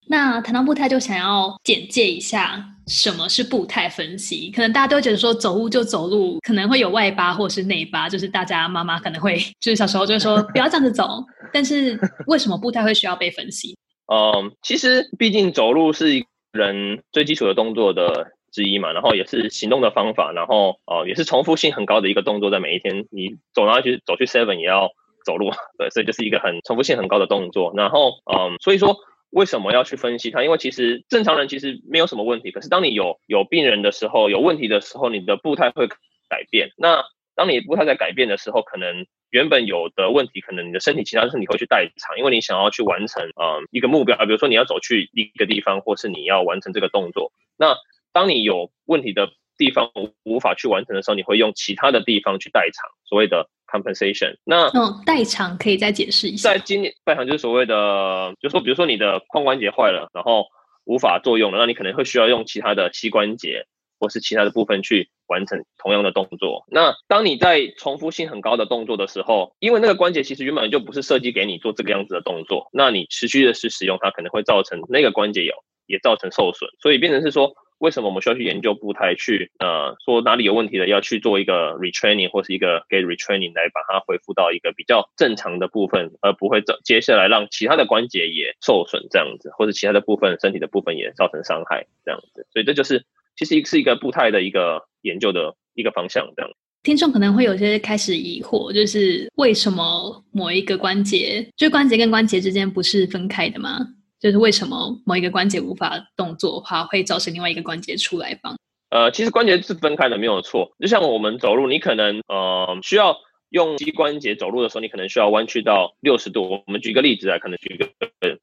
那谈到步态，就想要简介一下什么是步态分析。可能大家都觉得说走路就走路，可能会有外八或是内八，就是大家妈妈可能会就是小时候就会说不要这样子走。但是为什么步态会需要被分析？嗯，其实毕竟走路是人最基础的动作的之一嘛，然后也是行动的方法，然后哦也是重复性很高的一个动作，在每一天你走上去走去 seven 也要走路，对，所以就是一个很重复性很高的动作。然后嗯，所以说。为什么要去分析它？因为其实正常人其实没有什么问题，可是当你有有病人的时候，有问题的时候，你的步态会改变。那当你步态在改变的时候，可能原本有的问题，可能你的身体其他身体会去代偿，因为你想要去完成嗯一个目标啊，比如说你要走去一个地方，或是你要完成这个动作。那当你有问题的地方无法去完成的时候，你会用其他的地方去代偿，所谓的。compensation，那嗯，代偿可以再解释一下。在今年代偿就是所谓的，就是说比如说你的髋关节坏了，然后无法作用了，那你可能会需要用其他的膝关节或是其他的部分去完成同样的动作。那当你在重复性很高的动作的时候，因为那个关节其实原本就不是设计给你做这个样子的动作，那你持续的去使用它，可能会造成那个关节有也造成受损，所以变成是说为什么我们需要去研究步态，去呃说哪里有问题的，要去做一个 retraining 或是一个 get retraining 来把它恢复到一个比较正常的部分，而不会接接下来让其他的关节也受损这样子，或者其他的部分身体的部分也造成伤害这样子。所以这就是其实是一个步态的一个研究的一个方向这样。听众可能会有些开始疑惑，就是为什么某一个关节，就关节跟关节之间不是分开的吗？就是为什么某一个关节无法动作的话，会造成另外一个关节出来帮？呃，其实关节是分开的，没有错。就像我们走路，你可能呃需要用膝关节走路的时候，你可能需要弯曲到六十度。我们举一个例子啊，可能举一个，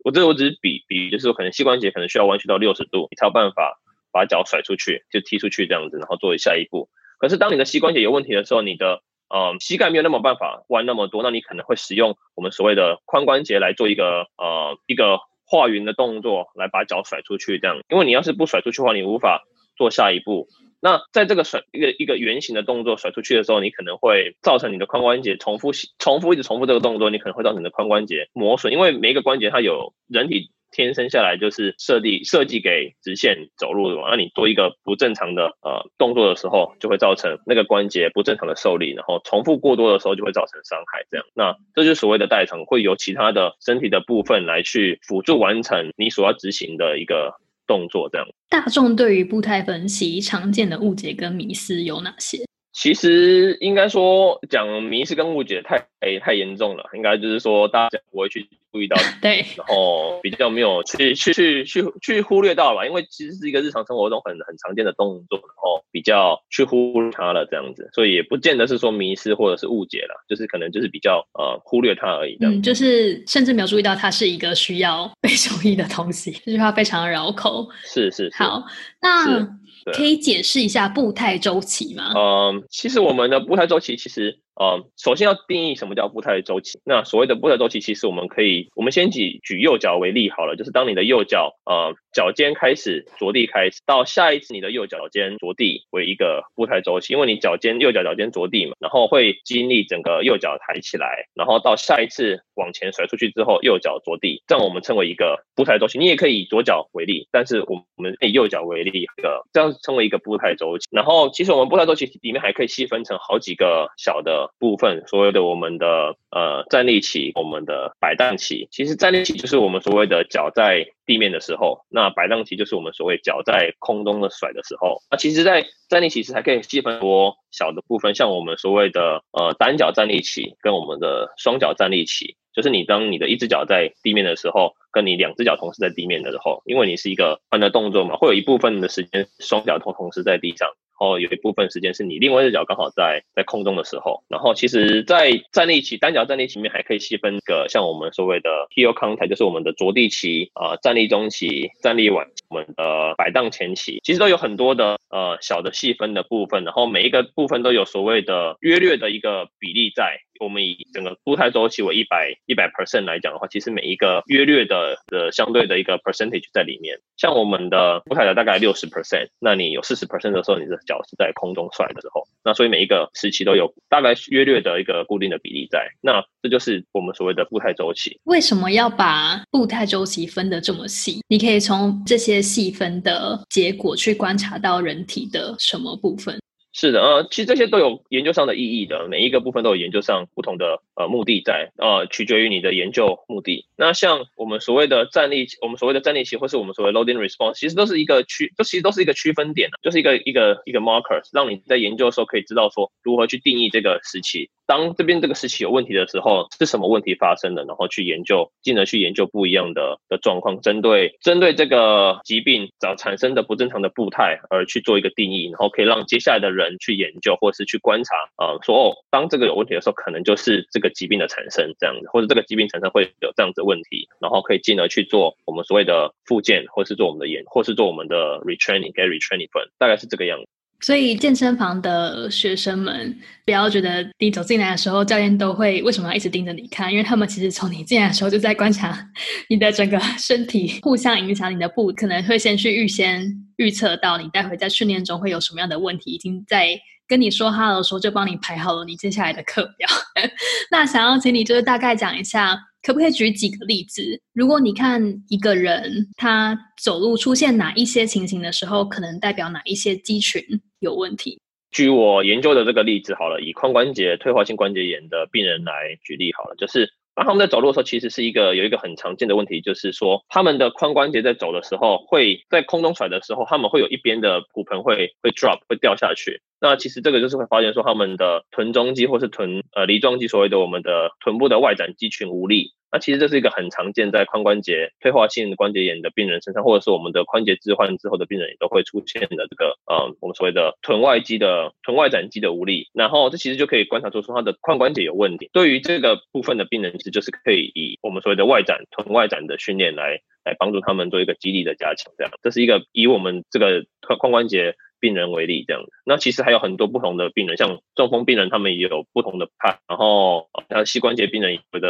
我这我只是比比，就是可能膝关节可能需要弯曲到六十度，你才有办法把脚甩出去，就踢出去这样子，然后做下一步。可是当你的膝关节有问题的时候，你的呃膝盖没有那么办法弯那么多，那你可能会使用我们所谓的髋关节来做一个呃一个画圆的动作，来把脚甩出去这样。因为你要是不甩出去的话，你无法做下一步。那在这个甩一个一个圆形的动作甩出去的时候，你可能会造成你的髋关节重复重复一直重复这个动作，你可能会造成你的髋关节磨损，因为每一个关节它有人体。天生下来就是设计设计给直线走路的嘛，那你做一个不正常的呃动作的时候，就会造成那个关节不正常的受力，然后重复过多的时候就会造成伤害。这样，那这就是所谓的代偿，会由其他的身体的部分来去辅助完成你所要执行的一个动作。这样，大众对于步态分析常见的误解跟迷思有哪些？其实应该说讲迷失跟误解太太严重了，应该就是说大家不会去。注意到 对，然后比较没有去去去去去忽略到吧，因为其实是一个日常生活中很很常见的动作，然后比较去忽略它了这样子，所以也不见得是说迷失或者是误解了，就是可能就是比较呃忽略它而已。嗯，就是甚至没有注意到它是一个需要被 注意的东西，这句话非常绕口。是是好，那可以解释一下步态周期吗？嗯，其实我们的步态周期其实。呃，首先要定义什么叫步态周期。那所谓的步态周期，其实我们可以，我们先举举右脚为例好了，就是当你的右脚呃脚尖开始着地开始，到下一次你的右脚尖着地为一个步态周期，因为你脚尖右脚脚尖着地嘛，然后会经历整个右脚抬起来，然后到下一次往前甩出去之后，右脚着地，这样我们称为一个步态周期。你也可以以左脚为例，但是我我们以右脚为例，一个这样称为一个步态周期。然后其实我们步态周期里面还可以细分成好几个小的。部分所谓的我们的呃站立起，我们的摆荡起，其实站立起就是我们所谓的脚在地面的时候，那摆荡起就是我们所谓脚在空中的甩的时候。那其实，在站立期时还可以细分多小的部分，像我们所谓的呃单脚站立起跟我们的双脚站立起，就是你当你的一只脚在地面的时候，跟你两只脚同时在地面的时候，因为你是一个换的动作嘛，会有一部分的时间双脚同同时在地上。然后有一部分时间是你另外一只脚刚好在在空中的时候，然后其实，在站立起单脚站立起面还可以细分个像我们所谓的 heel contact，就是我们的着地期啊，站立中期、站立晚，我们的摆荡前期，其实都有很多的呃小的细分的部分，然后每一个部分都有所谓的约略的一个比例在。我们以整个步态周期为一百一百 percent 来讲的话，其实每一个约略的的相对的一个 percentage 在里面。像我们的步态的大概六十 percent，那你有四十 percent 的时候，你的脚是在空中甩的时候，那所以每一个时期都有大概约略的一个固定的比例在。那这就是我们所谓的步态周期。为什么要把步态周期分得这么细？你可以从这些细分的结果去观察到人体的什么部分？是的，呃，其实这些都有研究上的意义的，每一个部分都有研究上不同的呃目的在，呃，取决于你的研究目的。那像我们所谓的站立，我们所谓的站立期，或是我们所谓 loading response，其实都是一个区，这其实都是一个区分点就是一个一个一个 markers，让你在研究的时候可以知道说如何去定义这个时期。当这边这个时期有问题的时候，是什么问题发生的？然后去研究，进而去研究不一样的的状况，针对针对这个疾病早产生的不正常的步态而去做一个定义，然后可以让接下来的人去研究，或是去观察啊，说哦，当这个有问题的时候，可能就是这个疾病的产生这样子，或者这个疾病产生会有这样子问题，然后可以进而去做我们所谓的复健，或是做我们的研，或是做我们的 retraining，给 retraining 分，大概是这个样子。所以健身房的学生们不要觉得你走进来的时候，教练都会为什么要一直盯着你看？因为他们其实从你进来的时候就在观察 你的整个身体，互相影响你的步，可能会先去预先预测到你待会在训练中会有什么样的问题，已经在跟你说哈的时候就帮你排好了你接下来的课表。那想要请你就是大概讲一下可不可以举几个例子？如果你看一个人他走路出现哪一些情形的时候，可能代表哪一些肌群有问题？举我研究的这个例子好了，以髋关节退化性关节炎的病人来举例好了，就是当他们在走路的时候，其实是一个有一个很常见的问题，就是说他们的髋关节在走的时候，会在空中甩的时候，他们会有一边的骨盆会会 drop 会掉下去。那其实这个就是会发现说他们的臀中肌或是臀呃梨状肌，所谓的我们的臀部的外展肌群无力。那其实这是一个很常见在髋关节退化性关节炎的病人身上，或者是我们的髋节置换之后的病人也都会出现的这个呃我们所谓的臀外肌的臀外展肌的无力。然后这其实就可以观察出说他的髋关节有问题。对于这个部分的病人，其实就是可以以我们所谓的外展臀外展的训练来来帮助他们做一个肌力的加强。这样，这是一个以我们这个髋髋关节。病人为例，这样那其实还有很多不同的病人，像中风病人，他们也有不同的派。然后，像膝关节病人有的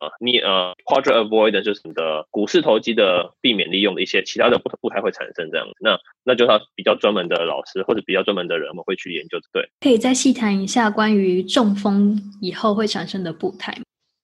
呃，你呃，quadra avoid 就是你的股四头肌的避免利用的一些其他的不不太会产生这样子。那那就他比较专门的老师或者比较专门的人，我们会去研究。对，可以再细谈一下关于中风以后会产生的步态。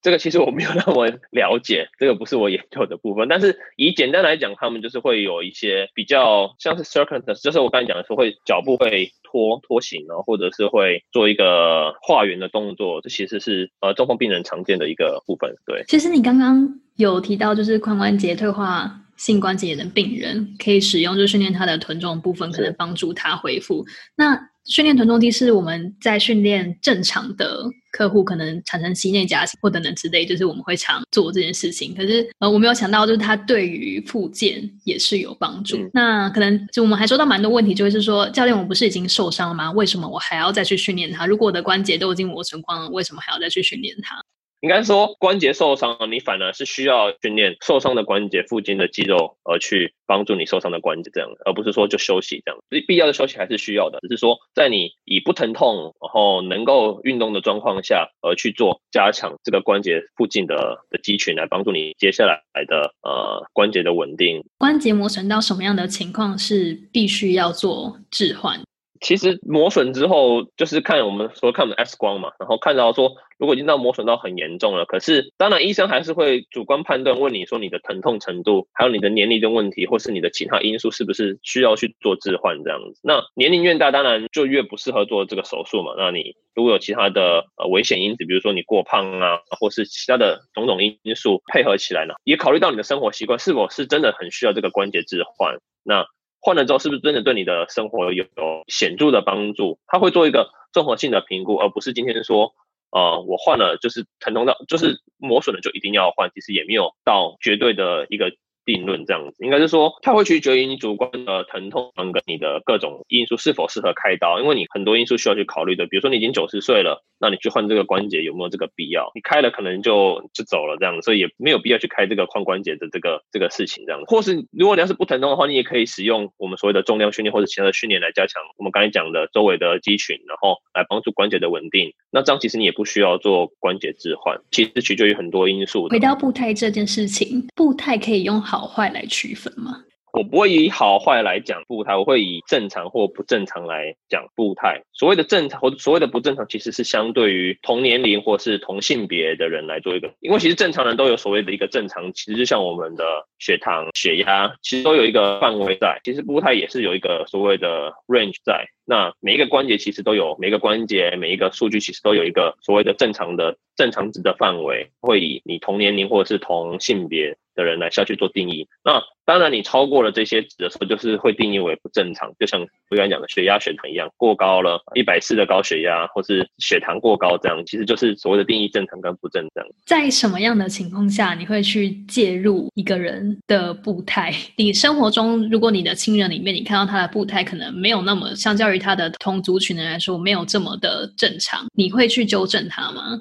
这个其实我没有那么了解，这个不是我研究的部分。但是以简单来讲，他们就是会有一些比较像是 circumstance，就是我刚才讲的说会脚步会拖拖行然后，或者是会做一个画圆的动作，这其实是呃中风病人常见的一个部分。对，其实你刚刚有提到，就是髋关节退化性关节炎的病人可以使用，就训练他的臀中部分，可能帮助他恢复。那训练臀中肌是我们在训练正常的客户可能产生膝内夹或等等之类，就是我们会常做这件事情。可是呃，我没有想到，就是它对于复健也是有帮助。那可能就我们还收到蛮多问题，就是说，教练，我不是已经受伤了吗？为什么我还要再去训练它？如果我的关节都已经磨损光了，为什么还要再去训练它？应该说关节受伤，你反而是需要训练受伤的关节附近的肌肉，而去帮助你受伤的关节这样，而不是说就休息这样。必必要的休息还是需要的，只是说在你以不疼痛，然后能够运动的状况下，而去做加强这个关节附近的的肌群，来帮助你接下来的呃关节的稳定。关节磨损到什么样的情况是必须要做置换？其实磨损之后，就是看我们说看我们 X 光嘛，然后看到说，如果已经到磨损到很严重了，可是当然医生还是会主观判断，问你说你的疼痛程度，还有你的年龄的问题，或是你的其他因素是不是需要去做置换这样子。那年龄越大，当然就越不适合做这个手术嘛。那你如果有其他的呃危险因子，比如说你过胖啊，或是其他的种种因因素配合起来呢，也考虑到你的生活习惯是否是真的很需要这个关节置换，那。换了之后，是不是真的对你的生活有显著的帮助？他会做一个综合性的评估，而不是今天说，呃，我换了就是疼痛到，就是磨损了就一定要换，其实也没有到绝对的一个。定论这样子，应该是说，它会取决于你主观的疼痛跟你的各种因素是否适合开刀，因为你很多因素需要去考虑的。比如说你已经九十岁了，那你去换这个关节有没有这个必要？你开了可能就就走了这样子，所以也没有必要去开这个髋关节的这个这个事情这样子。或是如果你要是不疼痛的话，你也可以使用我们所谓的重量训练或者其他的训练来加强我们刚才讲的周围的肌群，然后来帮助关节的稳定。那这样其实你也不需要做关节置换，其实取决于很多因素。回到步态这件事情，步态可以用好好坏来区分吗？我不会以好坏来讲步态，我会以正常或不正常来讲步态。所谓的正常或所谓的不正常，其实是相对于同年龄或是同性别的人来做一个，因为其实正常人都有所谓的一个正常，其实就像我们的血糖、血压，其实都有一个范围在。其实步态也是有一个所谓的 range 在。那每一个关节其实都有每一个关节每一个数据其实都有一个所谓的正常的正常值的范围，会以你同年龄或者是同性别的人来下去做定义。那当然，你超过了这些值的时候，就是会定义为不正常。就像我刚才讲的血压、血糖一样，过高了，一百四的高血压，或是血糖过高，这样其实就是所谓的定义正常跟不正常。在什么样的情况下，你会去介入一个人的步态？你生活中，如果你的亲人里面，你看到他的步态可能没有那么，相较于他的同族群的人来说，没有这么的正常，你会去纠正他吗？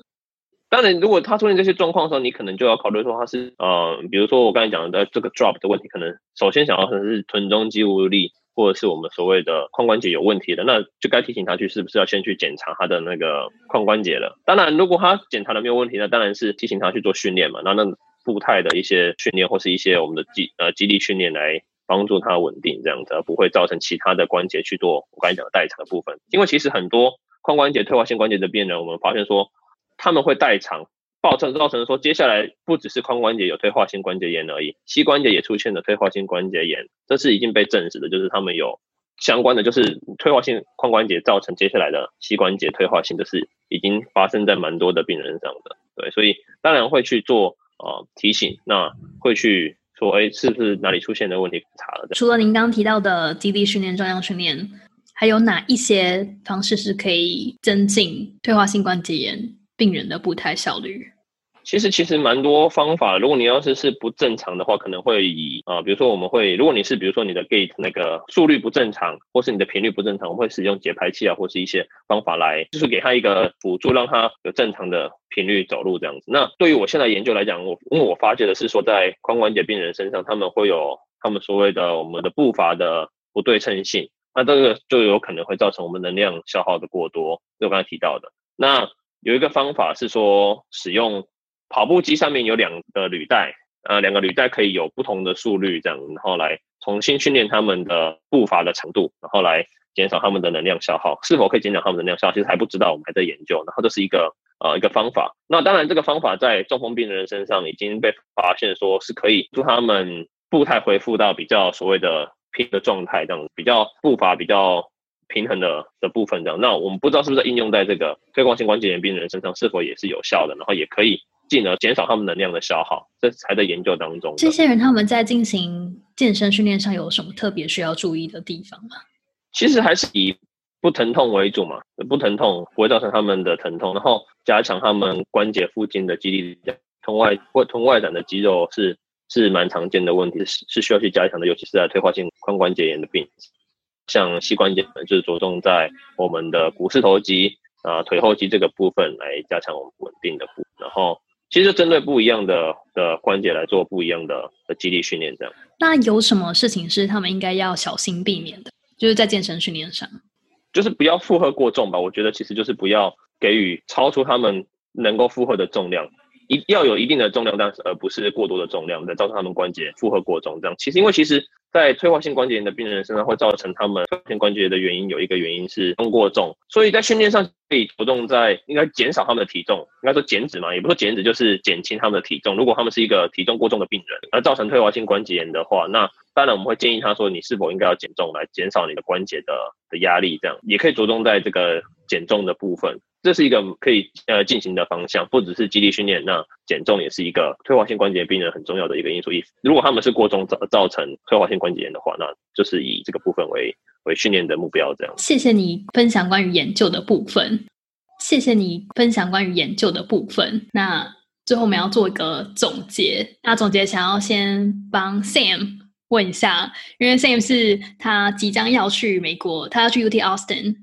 当然，如果他出现这些状况的时候，你可能就要考虑说他是呃，比如说我刚才讲的这个 drop 的问题，可能首先想到可能是臀中肌无力，或者是我们所谓的髋关节有问题的，那就该提醒他去是不是要先去检查他的那个髋关节了。当然，如果他检查的没有问题，那当然是提醒他去做训练嘛。那那步态的一些训练或是一些我们的肌呃肌力训练来帮助他稳定，这样子不会造成其他的关节去做我刚才讲的代偿的部分。因为其实很多髋关节退化性关节的病人，我们发现说。他们会代偿，造成造成说，接下来不只是髋关节有退化性关节炎而已，膝关节也出现了退化性关节炎，这是已经被证实的，就是他们有相关的，就是退化性髋关节造成接下来的膝关节退化性，这是已经发生在蛮多的病人上的。对，所以当然会去做呃提醒，那会去说，哎，是不是哪里出现的问题查了？除了您刚提到的基地训练、重量训练，还有哪一些方式是可以增进退化性关节炎？病人的步态效率，其实其实蛮多方法。如果你要是是不正常的话，可能会以啊，比如说我们会，如果你是比如说你的 gate 那个速率不正常，或是你的频率不正常，我会使用节拍器啊，或是一些方法来，就是给他一个辅助，让他有正常的频率走路这样子。那对于我现在研究来讲，我因为我发觉的是说，在髋关节病人身上，他们会有他们所谓的我们的步伐的不对称性，那这个就有可能会造成我们能量消耗的过多，就刚才提到的那。有一个方法是说，使用跑步机上面有两个履带，呃，两个履带可以有不同的速率，这样，然后来重新训练他们的步伐的程度，然后来减少他们的能量消耗。是否可以减少他们的能量消耗，其实还不知道，我们还在研究。然后这是一个呃一个方法。那当然，这个方法在中风病人身上已经被发现，说是可以助他们步态恢复到比较所谓的平的状态，这样比较步伐比较。平衡的的部分这样，那我们不知道是不是应用在这个退化性关节炎病人身上是否也是有效的，然后也可以进而减少他们能量的消耗，这还在研究当中。这些人他们在进行健身训练上有什么特别需要注意的地方吗？其实还是以不疼痛为主嘛，不疼痛不会造成他们的疼痛，然后加强他们关节附近的肌力，通外或通外展的肌肉是是蛮常见的问题，是是需要去加强的，尤其是在退化性髋关节炎的病。像膝关节就是着重在我们的股四头肌啊、腿后肌这个部分来加强我们稳定的部，然后其实针对不一样的的关节来做不一样的的肌力训练，这样。那有什么事情是他们应该要小心避免的？就是在健身训练上，就是不要负荷过重吧。我觉得其实就是不要给予超出他们能够负荷的重量，一要有一定的重量，但是而不是过多的重量，来造成他们关节负荷过重。这样其实因为其实。在退化性关节炎的病人身上会造成他们退化性关节的原因有一个原因是重过重，所以在训练上可以着重在应该减少他们的体重，应该说减脂嘛，也不说减脂，就是减轻他们的体重。如果他们是一个体重过重的病人，而造成退化性关节炎的话，那当然我们会建议他说，你是否应该要减重来减少你的关节的的压力，这样也可以着重在这个减重的部分。这是一个可以呃进行的方向，不只是肌力训练，那减重也是一个退化性关节病人很重要的一个因素。一如果他们是过重造造成退化性关节炎的话，那就是以这个部分为为训练的目标。这样，谢谢你分享关于研究的部分，谢谢你分享关于研究的部分。那最后我们要做一个总结，那总结想要先帮 Sam 问一下，因为 Sam 是他即将要去美国，他要去 UT Austin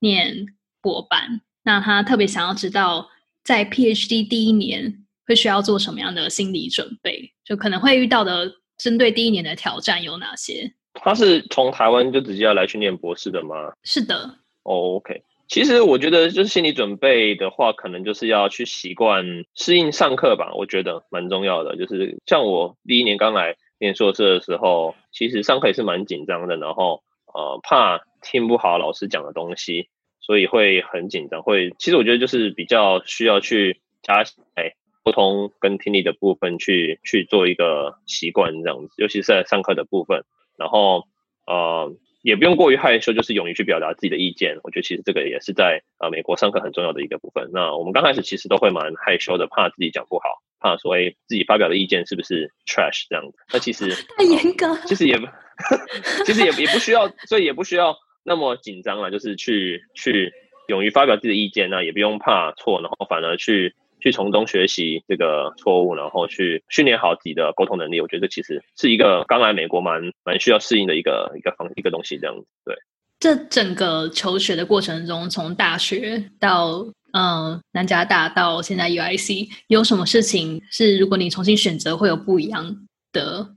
念博班。那他特别想要知道，在 PhD 第一年会需要做什么样的心理准备？就可能会遇到的针对第一年的挑战有哪些？他是从台湾就直接要来去念博士的吗？是的。OK，其实我觉得就是心理准备的话，可能就是要去习惯适应上课吧。我觉得蛮重要的。就是像我第一年刚来念硕士的时候，其实上课也是蛮紧张的，然后呃怕听不好老师讲的东西。所以会很紧张，会其实我觉得就是比较需要去加哎沟通跟听力的部分去去做一个习惯这样子，尤其是在上课的部分，然后呃也不用过于害羞，就是勇于去表达自己的意见。我觉得其实这个也是在呃美国上课很重要的一个部分。那我们刚开始其实都会蛮害羞的，怕自己讲不好，怕说哎自己发表的意见是不是 trash 这样子。那其实 太严格，其实也不 其实也也不需要，所以也不需要。那么紧张了，就是去去勇于发表自己的意见，那也不用怕错，然后反而去去从中学习这个错误，然后去训练好自己的沟通能力。我觉得其实是一个刚来美国蛮蛮需要适应的一个一个方一个东西，这样子。对，这整个求学的过程中，从大学到嗯南加大到现在 UIC，有什么事情是如果你重新选择会有不一样的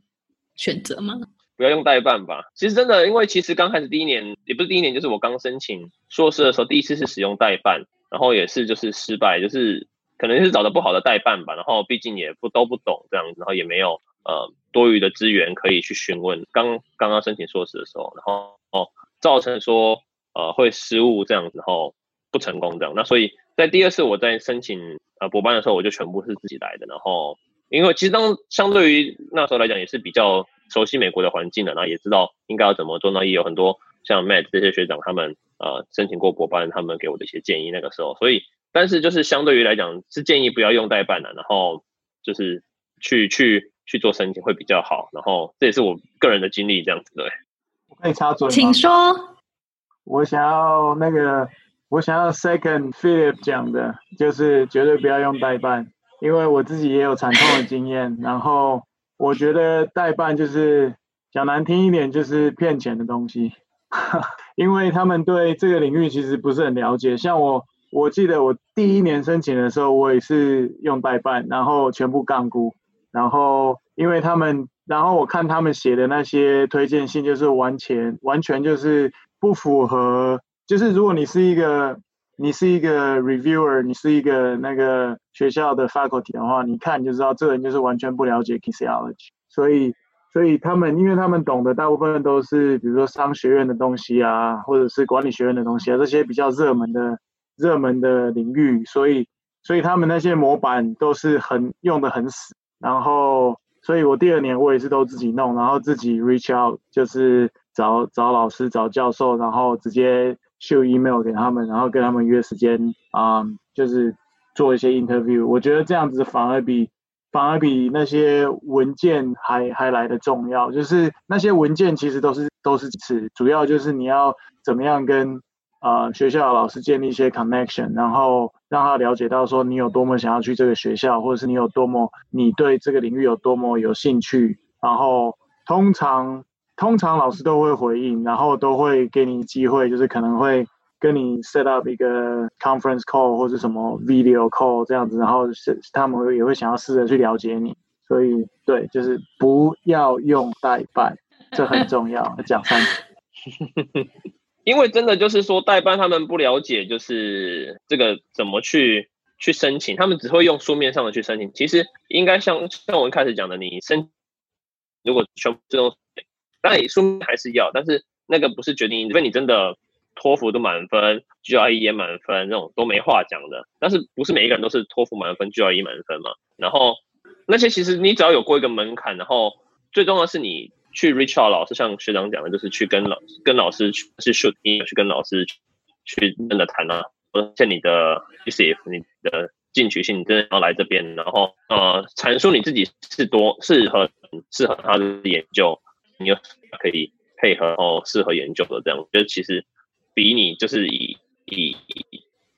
选择吗？不要用代办吧。其实真的，因为其实刚开始第一年也不是第一年，就是我刚申请硕士的时候，第一次是使用代办，然后也是就是失败，就是可能是找的不好的代办吧。然后毕竟也不都不懂这样，然后也没有呃多余的资源可以去询问。刚刚刚申请硕士的时候，然后哦造成说呃会失误这样子，然后不成功这样。那所以在第二次我在申请呃博班的时候，我就全部是自己来的。然后因为其实当相对于那时候来讲，也是比较熟悉美国的环境的，然后也知道应该要怎么做。那也有很多像 Matt 这些学长他们呃申请过博班，他们给我的一些建议。那个时候，所以但是就是相对于来讲，是建议不要用代办的，然后就是去去去做申请会比较好。然后这也是我个人的经历，这样子对。我可以插嘴吗？请说。我想要那个，我想要 Second Philip 讲的，就是绝对不要用代办，因为我自己也有惨痛的经验。然后我觉得代办就是讲难听一点，就是骗钱的东西，因为他们对这个领域其实不是很了解。像我，我记得我第一年申请的时候，我也是用代办，然后全部杠估，然后因为他们，然后我看他们写的那些推荐信，就是完全完全就是。不符合，就是如果你是一个，你是一个 reviewer，你是一个那个学校的 faculty 的话，你看就知道这人就是完全不了解 kinesiology。所以，所以他们，因为他们懂的大部分都是，比如说商学院的东西啊，或者是管理学院的东西啊，这些比较热门的、热门的领域，所以，所以他们那些模板都是很用的很死。然后，所以我第二年我也是都自己弄，然后自己 reach out，就是。找找老师找教授，然后直接秀 email 给他们，然后跟他们约时间啊，就是做一些 interview。我觉得这样子反而比反而比那些文件还还来的重要。就是那些文件其实都是都是次，主要就是你要怎么样跟啊学校老师建立一些 connection，然后让他了解到说你有多么想要去这个学校，或者是你有多么你对这个领域有多么有兴趣。然后通常。通常老师都会回应，然后都会给你机会，就是可能会跟你 set up 一个 conference call 或者什么 video call 这样子，然后是他们也会想要试着去了解你。所以对，就是不要用代办，这很重要。讲三次，因为真的就是说代办他们不了解，就是这个怎么去去申请，他们只会用书面上的去申请。其实应该像像我一开始讲的，你申如果全部这种。当然，书面还是要，但是那个不是决定因，因为你真的托福都满分，GRE 也满分，那种都没话讲的。但是不是每一个人都是托福满分，GRE 满分嘛？然后那些其实你只要有过一个门槛，然后最重要的是你去 reach out 老师，像学长讲的，就是去跟老跟老师去是 shoot，去跟老师去真的谈啊，而且你的 if 你的进取性，你真的要来这边，然后呃阐述你自己是多适合适合他的研究。你有可以配合哦，适合研究的这样，我觉得其实比你就是以以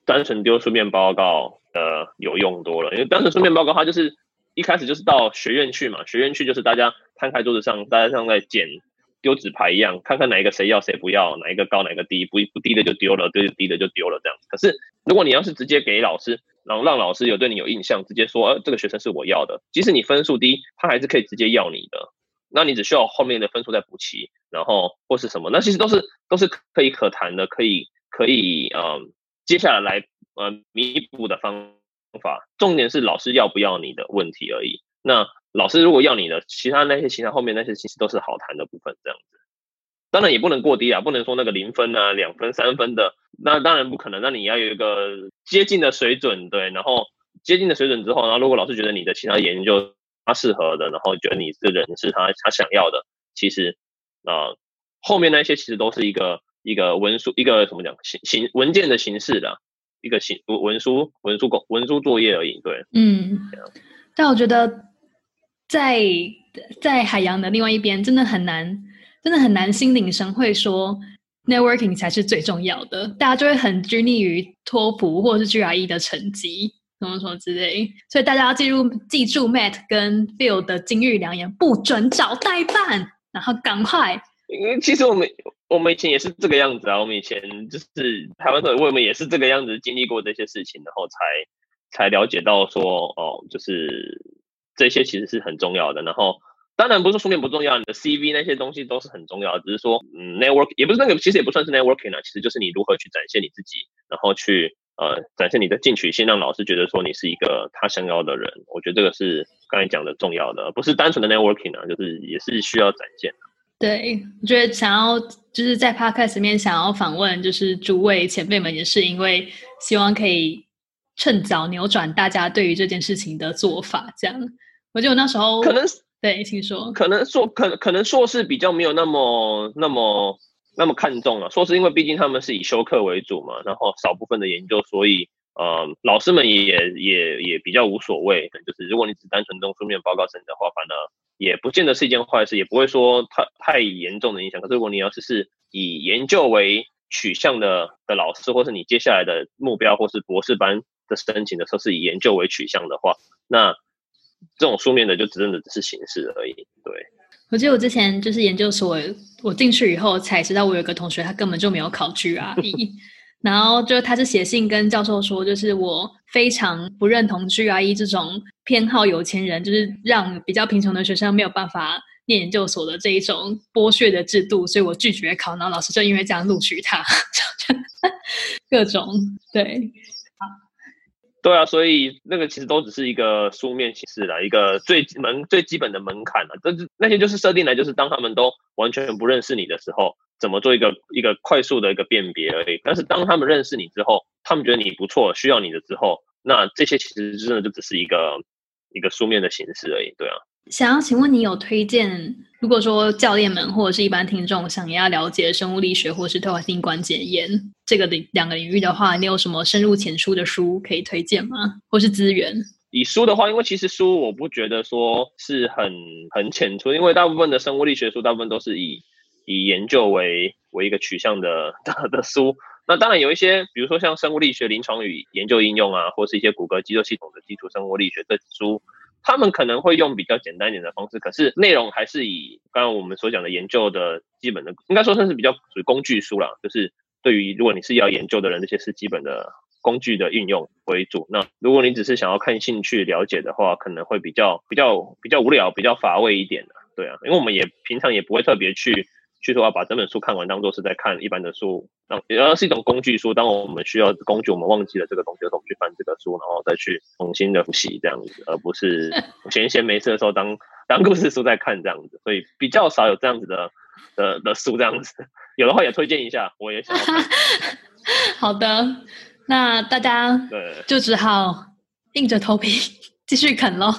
单纯丢书面报告呃有用多了。因为单纯书面报告，它就是一开始就是到学院去嘛，学院去就是大家摊开桌子上，大家像在捡丢纸牌一样，看看哪一个谁要谁不要，哪一个高哪个低，不不低的就丢了，对低的就丢了这样。可是如果你要是直接给老师，然后让老师有对你有印象，直接说，呃，这个学生是我要的，即使你分数低，他还是可以直接要你的。那你只需要后面的分数再补齐，然后或是什么，那其实都是都是可以可谈的，可以可以嗯，接下来来呃弥补的方法。重点是老师要不要你的问题而已。那老师如果要你的，其他那些其他后面那些其实都是好谈的部分，这样子。当然也不能过低啊，不能说那个零分啊、两分、三分的，那当然不可能。那你要有一个接近的水准，对，然后接近的水准之后，然后如果老师觉得你的其他研究，他适合的，然后觉得你这人是他他想要的，其实啊，后面那些其实都是一个一个文书，一个怎么讲形形文件的形式的一个形文书文书工文书作业而已。对，嗯，但我觉得在在海洋的另外一边，真的很难，真的很难心领神会说 networking 才是最重要的，大家就会很拘泥于托福或者是 GRE 的成绩。什么什么之类，所以大家要记住记住 Matt 跟 Phil 的金玉良言，不准找代办，然后赶快。因为其实我们我们以前也是这个样子啊，我们以前就是台湾的，我们也是这个样子经历过这些事情，然后才才了解到说哦，就是这些其实是很重要的。然后当然不是书面不重要，你的 CV 那些东西都是很重要，只是说嗯，network 也不是那个，其实也不算是 networking 啊，其实就是你如何去展现你自己，然后去。呃，展现你的进取心，让老师觉得说你是一个他想要的人。我觉得这个是刚才讲的重要的，不是单纯的 networking 啊，就是也是需要展现的。对，我觉得想要就是在 podcast 面想要访问，就是诸位前辈们，也是因为希望可以趁早扭转大家对于这件事情的做法。这样，我觉得我那时候可能对，请说，可能硕可可能硕士比较没有那么那么那么看重了。说是因为毕竟他们是以修课为主嘛，然后少部分的研究，所以呃，老师们也也也比较无所谓。就是如果你只单纯用书面报告审的话，反而也不见得是一件坏事，也不会说太太严重的影响。可是如果你要是是以研究为取向的的老师，或是你接下来的目标，或是博士班的申请的时候是以研究为取向的话，那。这种书面的就真的只是形式而已。对，我记得我之前就是研究所，我进去以后才知道，我有个同学他根本就没有考 GRE，然后就他是写信跟教授说，就是我非常不认同 GRE 这种偏好有钱人，就是让比较贫穷的学生没有办法念研究所的这一种剥削的制度，所以我拒绝考，然后老师就因为这样录取他，各种对。对啊，所以那个其实都只是一个书面形式的一个最门最基本的门槛了。但是那些就是设定来，就是当他们都完全不认识你的时候，怎么做一个一个快速的一个辨别而已。但是当他们认识你之后，他们觉得你不错，需要你的之后，那这些其实真的就只是一个一个书面的形式而已。对啊。想要请问你有推荐？如果说教练们或者是一般听众想要了解生物力学或是退化性关节炎这个领两个领域的话，你有什么深入浅出的书可以推荐吗？或是资源？以书的话，因为其实书我不觉得说是很很浅出，因为大部分的生物力学书大部分都是以以研究为为一个取向的 的的书。那当然有一些，比如说像生物力学临床与研究应用啊，或是一些骨骼肌肉系统的基础生物力学的书。他们可能会用比较简单一点的方式，可是内容还是以刚刚我们所讲的研究的基本的，应该说算是比较属于工具书啦。就是对于如果你是要研究的人，这些是基本的工具的运用为主。那如果你只是想要看兴趣了解的话，可能会比较比较比较无聊、比较乏味一点的。对啊，因为我们也平常也不会特别去。去说要把整本书看完，当做是在看一般的书，然后是一种工具书。当我们需要工具，我们忘记了这个东西的时候，我们去翻这个书，然后再去重新的复习这样子，而不是 闲闲没事的时候当当故事书在看这样子。所以比较少有这样子的的的书这样子，有的话也推荐一下，我也想。好的，那大家对就只好硬着头皮 继续啃喽。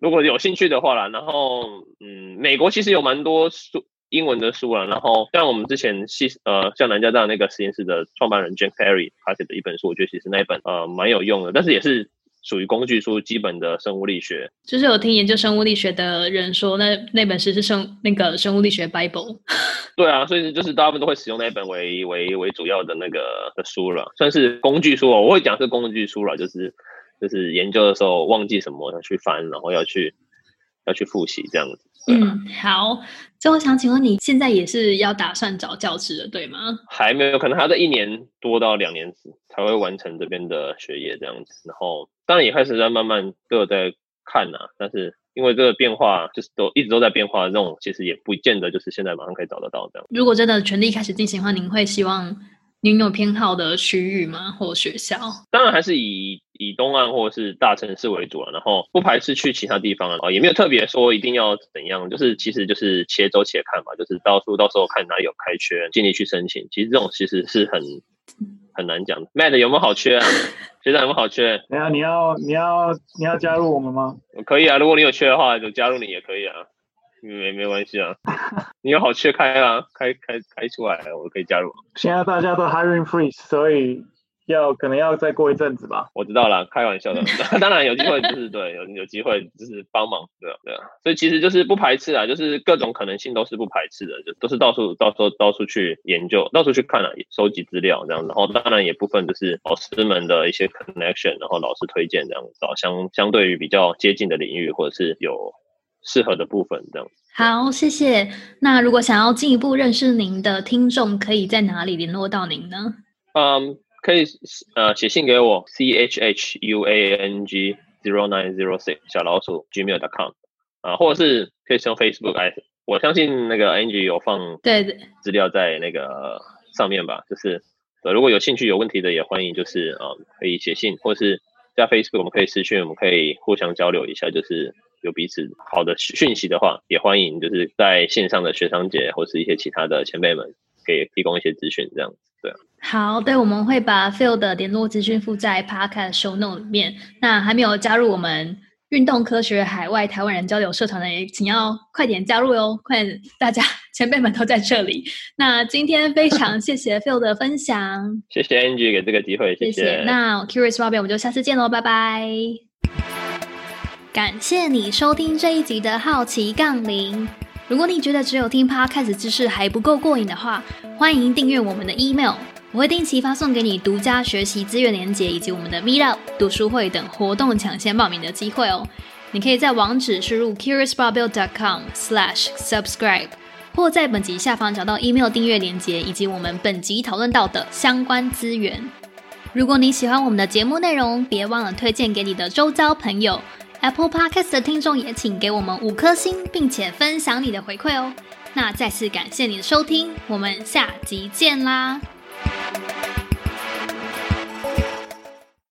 如果有兴趣的话啦，然后嗯，美国其实有蛮多书英文的书啦，然后像我们之前系呃像南加大那个实验室的创办人 Jane Perry 他写的一本书，我觉得其实那一本呃蛮有用的，但是也是属于工具书，基本的生物力学。就是有听研究生物力学的人说，那那本书是生那个生物力学 Bible。对啊，所以就是大部分都会使用那一本为为为主要的那个的书了，算是工具书哦。我会讲是工具书了，就是。就是研究的时候忘记什么要去翻，然后要去要去复习这样子。嗯，好。最后想请问你现在也是要打算找教职的对吗？还没有，可能还要在一年多到两年才会完成这边的学业这样子。然后当然也开始在慢慢都有在看呐，但是因为这个变化就是都一直都在变化，这种其实也不见得就是现在马上可以找得到这样。如果真的全力开始进行的话，您会希望？您有偏好的区域吗？或学校？当然还是以以东岸或者是大城市为主啊，然后不排斥去其他地方啊，也没有特别说一定要怎样，就是其实就是且走且看嘛，就是到处到时候看哪有开缺，尽力去申请。其实这种其实是很很难讲。Mad 有没有好缺啊？学长有没有好缺？没有你要你要你要加入我们吗？可以啊，如果你有缺的话，就加入你也可以啊。没没关系啊，你有好缺开啊，开开开出来，我可以加入。现在大家都 hiring freeze，所以要可能要再过一阵子吧。我知道了，开玩笑的 当然有机会就是对，有有机会就是帮忙，对啊对啊。所以其实就是不排斥啊，就是各种可能性都是不排斥的，就都是到处到处到处去研究，到处去看啊，收集资料这样。然后当然也部分就是老师们的一些 connection，然后老师推荐这样，找相相对于比较接近的领域或者是有。适合的部分，这样好，谢谢。那如果想要进一步认识您的听众，可以在哪里联络到您呢？嗯，可以呃写信给我，c h h u a n g zero nine zero six 小老鼠 gmail.com 啊，或者是可以用 Facebook 哎，我相信那个 Angie 有放对对资料在那个上面吧，就是如果有兴趣有问题的也欢迎就是啊可以写信，或是加 Facebook 我们可以私讯，我们可以互相交流一下，就是。有彼此好的讯息的话，也欢迎就是在线上的学长姐或是一些其他的前辈们，可以提供一些资讯，这样子。好，对，我们会把 Phil 的联络资讯附在 Podcast Show Note 里面。那还没有加入我们运动科学海外台湾人交流社团的，也请要快点加入哟！快，大家前辈们都在这里。那今天非常谢谢 Phil 的分享，谢谢 Angie 给这个机会，谢谢。那 Curious Robin，我们就下次见喽，拜拜。感谢你收听这一集的好奇杠铃。如果你觉得只有听 Podcast 知识还不够过瘾的话，欢迎订阅我们的 email。我会定期发送给你独家学习资源连接，以及我们的 Meetup 读书会等活动抢先报名的机会哦。你可以在网址输入 curiousbarbell.com/slash/subscribe，或在本集下方找到 email 订阅连接，以及我们本集讨论到的相关资源。如果你喜欢我们的节目内容，别忘了推荐给你的周遭朋友。Apple Podcast 的听众也请给我们五颗星，并且分享你的回馈哦。那再次感谢你的收听，我们下集见啦！Thank you.